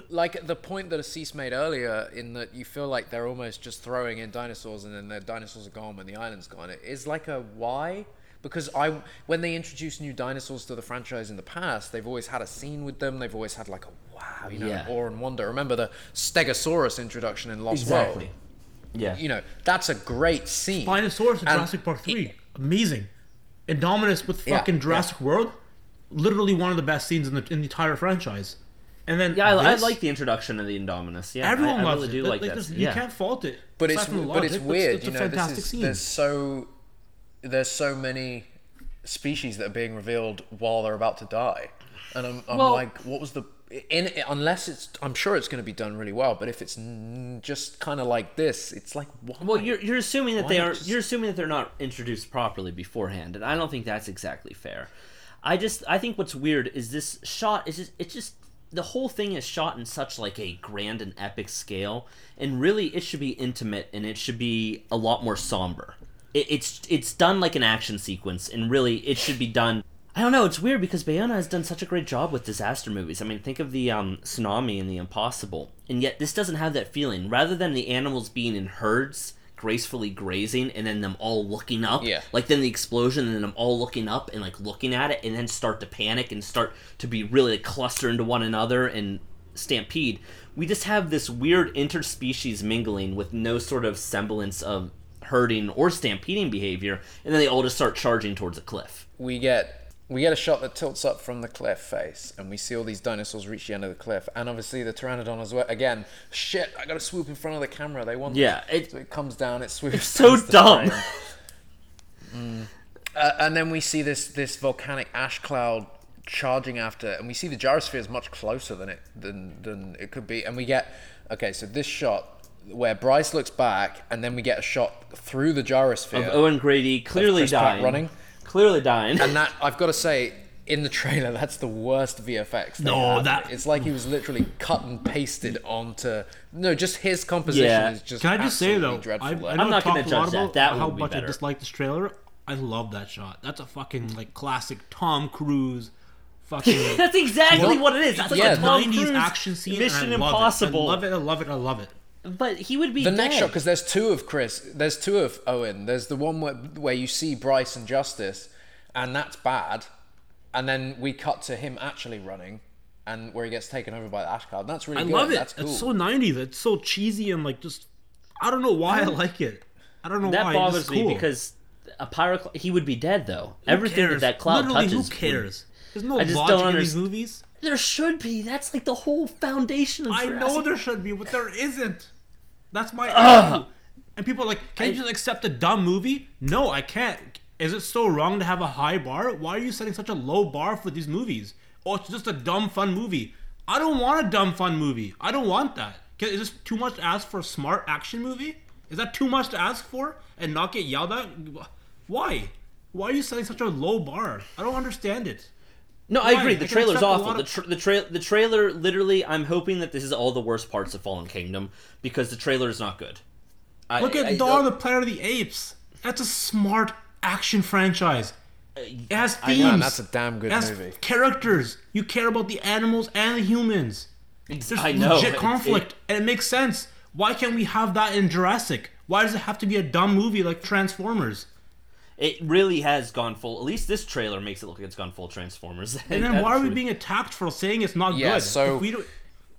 like the point that Aziz made earlier, in that you feel like they're almost just throwing in dinosaurs and then the dinosaurs are gone when the island's gone. It is like a why. Because I, when they introduce new dinosaurs to the franchise in the past, they've always had a scene with them. They've always had like a wow, you know, Yeah. awe and wonder. Remember the Stegosaurus introduction in Lost exactly. World? Yeah. You know, that's a great scene. Spinosaurus in And- Jurassic Park 3. Amazing. Indominus with Yeah, fucking yeah. Jurassic World. Literally one of the best scenes in the, in the entire franchise. And then yeah, I, I like the introduction of the Indominus. Yeah, Everyone I, I loves really it. do like, there's- that. You Yeah. can't fault it. but it's from the but it's weird. It's, you it's know, fantastic this is, scene. there's so there's so many species that are being revealed while they're about to die, and I'm, I'm Well- like, what was the in unless it's I'm sure it's going to be done really well, but if it's n- just kind of like this, it's like why? Well, you're you're assuming that Why they are just- you're assuming that they're not introduced properly beforehand, and I don't think that's exactly fair. I just I think what's weird is this shot is just it's just the whole thing is shot in such like a grand and epic scale, and really it should be intimate and it should be a lot more somber. It, it's it's done like an action sequence, and really it should be done. I don't know. It's weird because Bayona has done such a great job with disaster movies. I mean, think of the um, tsunami and the Impossible, and yet this doesn't have that feeling. Rather than the animals being in herds, gracefully grazing, and then them all looking up, Yeah. like then the explosion, and then them all looking up and like looking at it, and then start to panic and start to be really like, cluster into one another and stampede. We just have this weird interspecies mingling with no sort of semblance of herding or stampeding behavior, and then they all just start charging towards a cliff. we get we get a shot that tilts up from the cliff face, and we see all these dinosaurs reach the end of the cliff, and obviously the pteranodon as well. Again, shit! I got to swoop in front of the camera. They want Yeah, it- so it comes down, it swoops. It's so dumb. frame. Uh, and then we see this this volcanic ash cloud charging after, and we see the gyrosphere is much closer than it than than it could be, and we get okay. So this shot where Bryce looks back, and then we get a shot through the gyrosphere Of Owen Grady clearly dying, running. Clearly dying. and that I've got to say, in the trailer, that's the worst VFX. they No, have. that- it's like he was literally cut and pasted onto. No, just his composition Yeah. is just. Can I just say absolutely though, dreadful. I, I know I'm not gonna talked a lot judge that. about That how would be much I better. dislike this trailer. I love that shot. That's a fucking like classic Tom Cruise, fucking That's exactly Well, what it is. That's like yeah, a Tom 90s Cruise action scene. Mission I love Impossible. It. I love it. I love it. I love it. But he would be the next shot because there's two of Chris. There's two of Owen. There's the one where, where you see Bryce and Justice, and that's bad. And then we cut to him actually running, and where he gets taken over by the ash cloud. That's really I good. love it. That's cool. It's so 90s. It's so cheesy and like just. I don't know why I like it. I don't know that why. bothers it's me because a pyro he would be dead though. Who Everything cares? that that cloud Literally, touches. Who cares? There's no I just logic don't in these underst- movies. There should be. That's like the whole foundation of I know there should be, but there isn't. That's my issue. And people are like, can you just accept a dumb movie? No, I can't. Is it so wrong to have a high bar? Why are you setting such a low bar for these movies? Oh, it's just a dumb fun movie. I don't want a dumb fun movie. I don't want that. Is this too much to ask for a smart action movie? Is that too much to ask for and not get yelled at? Why? Why are you setting such a low bar? I don't understand it. No, I agree. The can trailer's awful. lot The tra- the, tra- the trailer, literally, I'm hoping that this is all the worst parts of Fallen Kingdom because the trailer is not good. I, Look at I- Dawn of uh, the Planet of the Apes. That's a smart action franchise. Uh, it has I know, that's a damn good it has movie. characters. You care about the animals and the humans. There's I know. legit It- conflict, it- and it makes sense. Why can't we have that in Jurassic? Why does it have to be a dumb movie like Transformers? It really has gone full. At least this trailer makes it look like it's gone full Transformers. And then why are we being attacked for saying it's not Yeah, good? so- If we don't,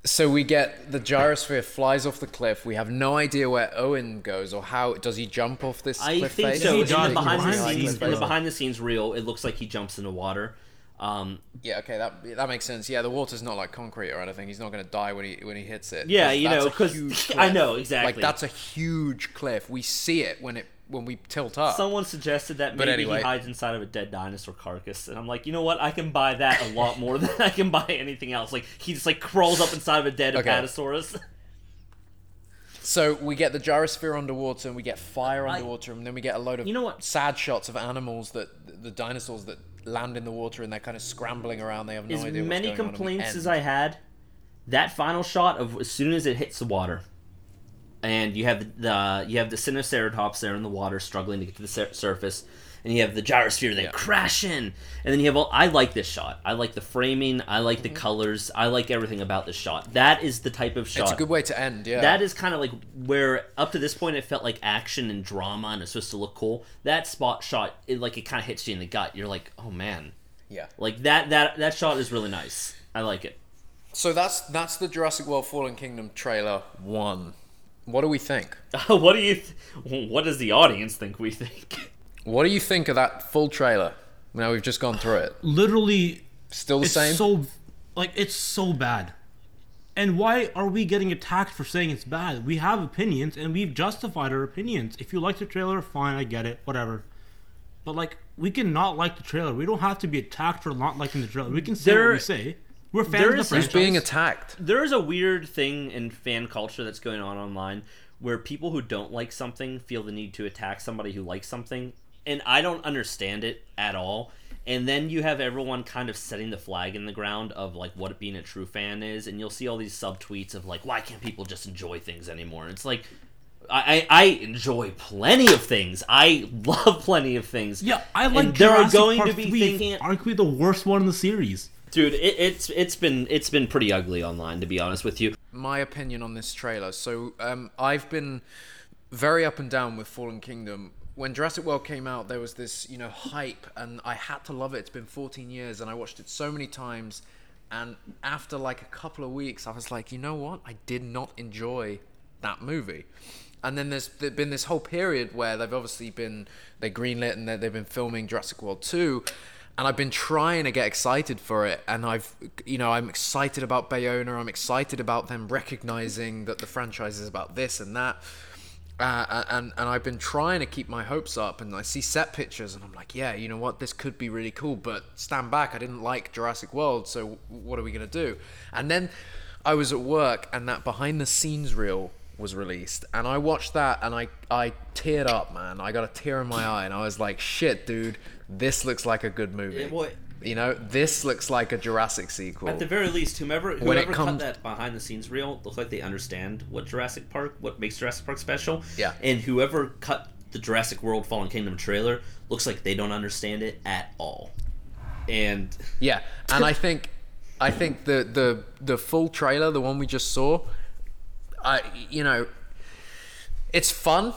So we get the gyrosphere flies off the cliff. We have no idea where Owen goes or how does he jump off this I cliff think face? so. He In the behind the scenes, scenes in the behind the scenes reel, it looks like he jumps into water. Um, Yeah, okay, that that makes sense. Yeah, the water's not like concrete or anything. He's not going to die when he when he hits it. Yeah, you know, a 'cause- huge I know, exactly. Like that's a huge cliff. We see it when it when we tilt up. Someone suggested that maybe anyway. he hides inside of a dead dinosaur carcass, and I'm like, you know what? I can buy that a lot more than I can buy anything else. Like he just like crawls up inside of a dead Okay. Apatosaurus. So we get the gyrosphere underwater, and we get fire I- underwater, and then we get a load of You know what? sad shots of animals that the dinosaurs that land in the water, and they're kind of scrambling around. They have no as idea. what's many going on, and we complaints as I had, that final shot of as soon as it hits the water, and you have the you have the Sinoceratops there in the water struggling to get to the sur- surface, and you have the gyrosphere then Yeah. crashing, and then you have all. I like this shot. I like the framing. I like Mm-hmm. the colors. I like everything about this shot. That is the type of shot. It's a good way to end. Yeah. That is kind of like where up to this point it felt like action and drama and it's supposed to look cool. That spot shot, it like it kind of hits you in the gut. You're like, oh man, yeah. like that that that shot is really nice. I like it. So that's that's the Jurassic World Fallen Kingdom trailer one. What do we think? what do you? Th- what does the audience think we think? What do you think of that full trailer? Now we've just gone through it. Literally, Still the it's same. so like it's so bad. And why are we getting attacked for saying it's bad? We have opinions and we've justified our opinions. If you like the trailer, fine, I get it, whatever. But like, we can not like the trailer. We don't have to be attacked for not liking the trailer. We can say There- what we say. We're fans there of the franchise. Being attacked? There is a weird thing in fan culture that's going on online where people who don't like something feel the need to attack somebody who likes something, and I don't understand it at all. And then you have everyone kind of setting the flag in the ground of like what being a true fan is, and you'll see all these subtweets of like, why can't people just enjoy things anymore? It's like. I, I enjoy plenty of things. I love plenty of things. Yeah, I like. And there are going Park to be 3, thinking, arguably the worst one in the series. Dude. It, it's it's been it's been pretty ugly online, to be honest with you. my opinion on this trailer. So um, I've been very up and down with Fallen Kingdom. When Jurassic World came out, there was this you know hype, and I had to love it. It's been 14 years, and I watched it so many times. And after like a couple of weeks, I was like, you know what? I did not enjoy that movie. And then there's been this whole period where they've obviously been they greenlit and they- they've been filming Jurassic World 2 and I've been trying to get excited for it. And I've you know I'm excited about Bayona. I'm excited about them recognizing that the franchise is about this and that. Uh, and and I've been trying to keep my hopes up. And I see set pictures and I'm like yeah you know what? This could be really cool but stand back. I didn't like Jurassic World. So what are we to do? And then I was at work and that behind the scenes reel was released. And I watched that and I I teared up man. I got a tear in my eye and I was like shit dude this looks like a good movie It- well, you know this looks like a Jurassic sequel At the very least, whomever whoever cut that behind the scenes reel looks like they understand what Jurassic Park, what makes Jurassic Park special. Yeah. And whoever cut the Jurassic World Fallen Kingdom trailer looks like they don't understand it at all. And Yeah, and I think, I think the the the full trailer, the one we just saw, I you know, it's fun,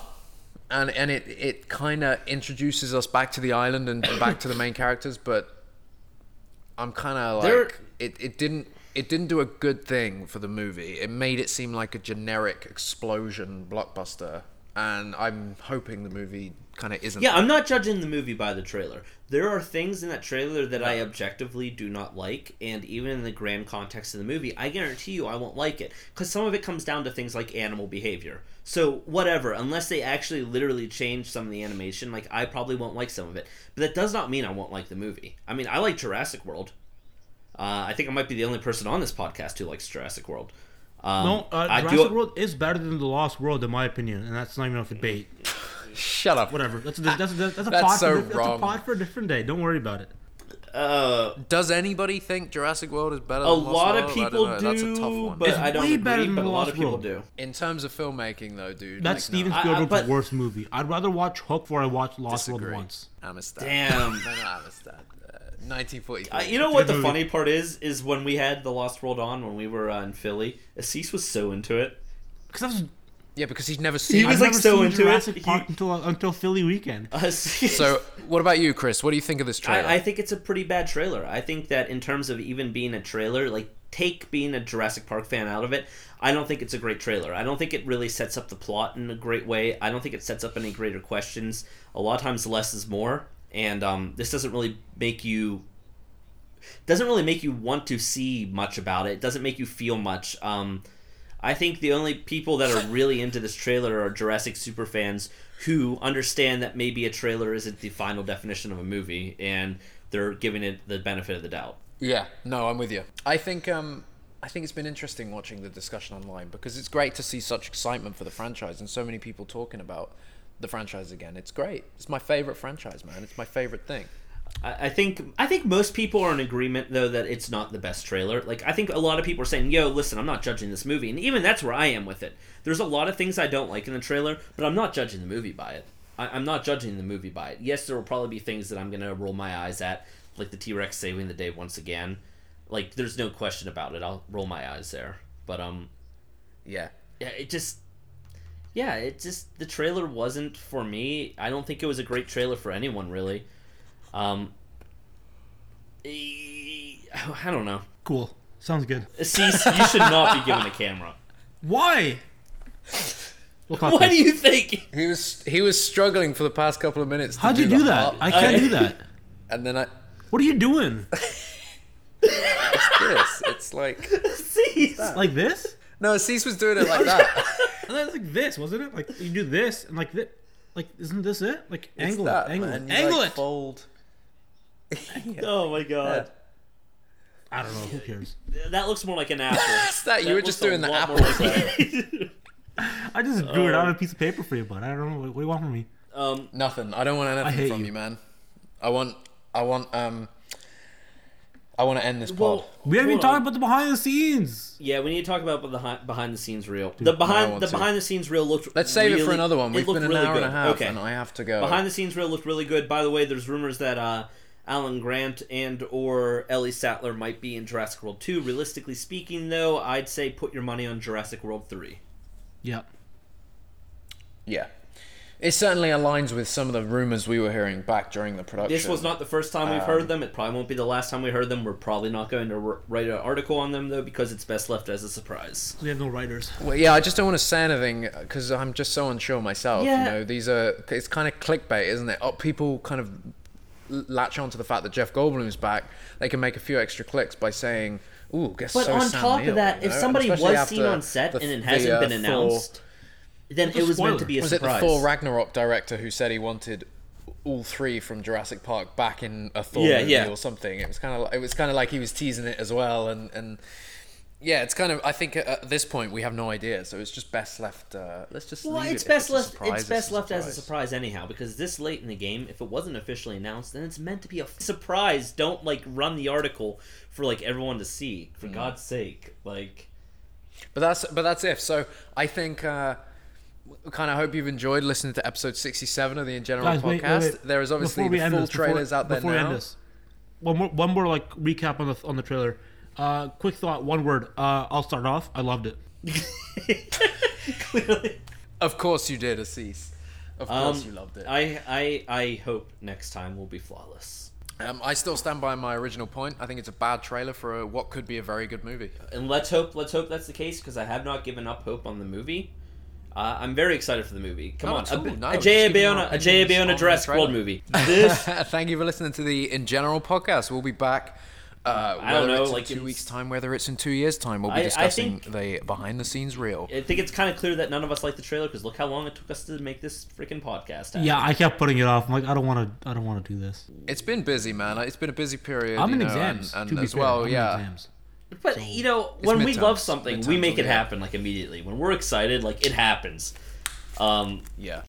and and it it kind of introduces us back to the island and back to the main characters, but I'm kind of There- like it it didn't. It didn't do a good thing for the movie. It made it seem like a generic explosion blockbuster, and I'm hoping the movie kind of isn't. yeah, I'm not judging the movie by the trailer. There are things in that trailer that I objectively do not like, and even in the grand context of the movie, I guarantee you I won't like it because some of it comes down to things like animal behavior. So whatever, unless they actually literally change some of the animation, like I probably won't like some of it. But that does not mean I won't like the movie. I mean, I like Jurassic World. Uh, I think I might be the only person on this podcast who likes Jurassic World. Um, No, uh, I Jurassic do. World is better than The Lost World, in my opinion, and that's not even a debate. Shut up. Whatever. That's a, that's a, that's a, That's pod so for, that's a wrong. pod for a different day. Don't worry about it. Uh, Does anybody think Jurassic World is better? a than Lost World? A lot World? of I people don't know. That's a tough one. but It's I don't way agree. better than but a lot Lost of people World. do. In terms of filmmaking, though, dude, That's like, Steven I- I- Spielberg's but- worst movie. I'd rather watch Hook before I watch No, Lost World disagree. once. Amistad. Damn. no, no, Amistad. Uh, 1943. Uh, you know what the movie. funny part is? Is when we had the Lost World on when we were uh, in Philly, Aziz was so into it. Because I was, Yeah, because he's never seen. He was I've like never so seen into it, Jurassic he- Park until until Philly weekend. Aziz- so, what about you, Chris? What do you think of this trailer? I, I think it's a pretty bad trailer. I think that in terms of even being a trailer, like take being a Jurassic Park fan out of it, I don't think it's a great trailer. I don't think it really sets up the plot in a great way. I don't think it sets up any greater questions. A lot of times, less is more, and um, this doesn't really make you doesn't really make you want to see much about it. It doesn't make you feel much. Um, I think the only people that are really into this trailer are Jurassic super fans who understand that maybe a trailer isn't the final definition of a movie and they're giving it the benefit of the doubt. Yeah, no, I'm with you. I think um, I think it's been interesting watching the discussion online because it's great to see such excitement for the franchise and so many people talking about the franchise again. It's great. It's my favorite franchise, man. It's my favorite thing. I think I think most people are in agreement though that it's not the best trailer. Like I think a lot of people are saying, "Yo, listen, I'm not judging this movie," and even that's where I am with it. There's a lot of things I don't like in the trailer, but I'm not judging the movie by it. I, I'm not judging the movie by it. Yes, there will probably be things that I'm gonna roll my eyes at, like the T Rex saving the day once again. Like there's no question about it. I'll roll my eyes there. But um, Yeah. yeah, it just yeah, it just the trailer wasn't for me. I don't think it was a great trailer for anyone really. Um, I don't know. Cool. Sounds good. See, you should not be given a camera. Why? We'll What this. do you think? He was he was struggling for the past couple of minutes. How'd you do that? heart- I can't I- do that. and then I What are you doing? it's this. It's like See, Like this? no, Cease was doing it like that. And then it's like this, wasn't it? Like you do this and like this. Like isn't this it? Like It's angle that, it, angle man. it, angle like, it. Fold. Oh my god, I don't know. Who cares? that looks more like an apple. What's that? You were just a doing the lot more apples like. I just drew it out on a piece of paper for you, bud. I don't know. What, what do you want from me? um, Nothing. I don't want anything hate from you. you. man. I want. I want. Um. I want to end this pod. well, We haven't even hold on. talked about the behind the scenes. Yeah, we need to talk about the hi- behind the scenes reel. Dude, the behind want the to. behind the scenes reel looked. Let's save it for another one. We've been an really hour and a good. half, Okay. and I have to go. Behind the scenes reel looked really good. By the way, there's rumors that uh, Alan Grant and or Ellie Sattler might be in Jurassic World 2. Realistically speaking, though, I'd say put your money on Jurassic World 3. Yep. yeah, it certainly aligns with some of the rumors we were hearing back during the production. This was not the first time we've Um, heard them. It probably won't be the last time we heard them. We're probably not going to r- write an article on them though because it's best left as a surprise. We have no writers. Well, yeah, I just don't want to say anything because I'm just so unsure myself. Yeah. You know, these are it's kind of clickbait, isn't it? Oh, people kind of l- latch on to the fact that Jeff Goldblum's back. They can make a few extra clicks by saying, "Ooh, guess what? But so on Sam top Neill," of that, you if somebody was seen on set the- and it the, hasn't uh, been Thor- announced, then it a was meant to be a was surprise. it the Thor Ragnarok director who said he wanted all three from Jurassic Park back in a Thor Yeah, movie yeah. or something? It was kind of it was kind of like he was teasing it as well, and and yeah, it's kind of I think at, at this point we have no idea, so it's just best left. Uh, let's just Well, leave it's it. best If left. a surprise, It's best a left as a surprise. surprise anyhow, because this late in the game, if it wasn't officially announced, then it's meant to be a f- surprise. Don't like run the article for like everyone to see. Mm. For God's sake, like But that's but that's if. So I think uh, kind of hope you've enjoyed listening to episode sixty-seven of the In General Guys, podcast. wait, wait. There is obviously Before we the end full this, before- out there before we end now. this, one more, one more like recap on the on the trailer. Uh, quick thought, one word. Uh, I'll start off. I loved it. clearly. Of course you did, Aziz. Of course Um, you loved it. I I I hope next time will be flawless. Um, I still stand by my original point. I think it's a bad trailer for a, what could be a very good movie. And let's hope let's hope that's the case because I have not given up hope on the movie. Uh, I'm very excited for the movie. Come Not on, at a, all, bi- no, a just J.A. giving our Bayona, a J.A. opinions on Bayona the Jurassic World trailer. movie. This Thank you for listening to the In General podcast. We'll be back. Uh, I don't know, it's like in two weeks' time, whether it's in two years' time, we'll be I- I discussing think- the behind-the-scenes reel. I think it's kind of clear that none of us like the trailer because look how long it took us to make this freaking podcast. happen. Yeah, I kept putting it off. I'm like, I don't want to. I don't want to do this. It's been busy, man. It's been a busy period. I'm in know, exams. and, to and be as fair. well, I'm in yeah. exams. But you know, when we love something, we make it be happen like immediately. When we're excited, like it happens. Um, Yeah.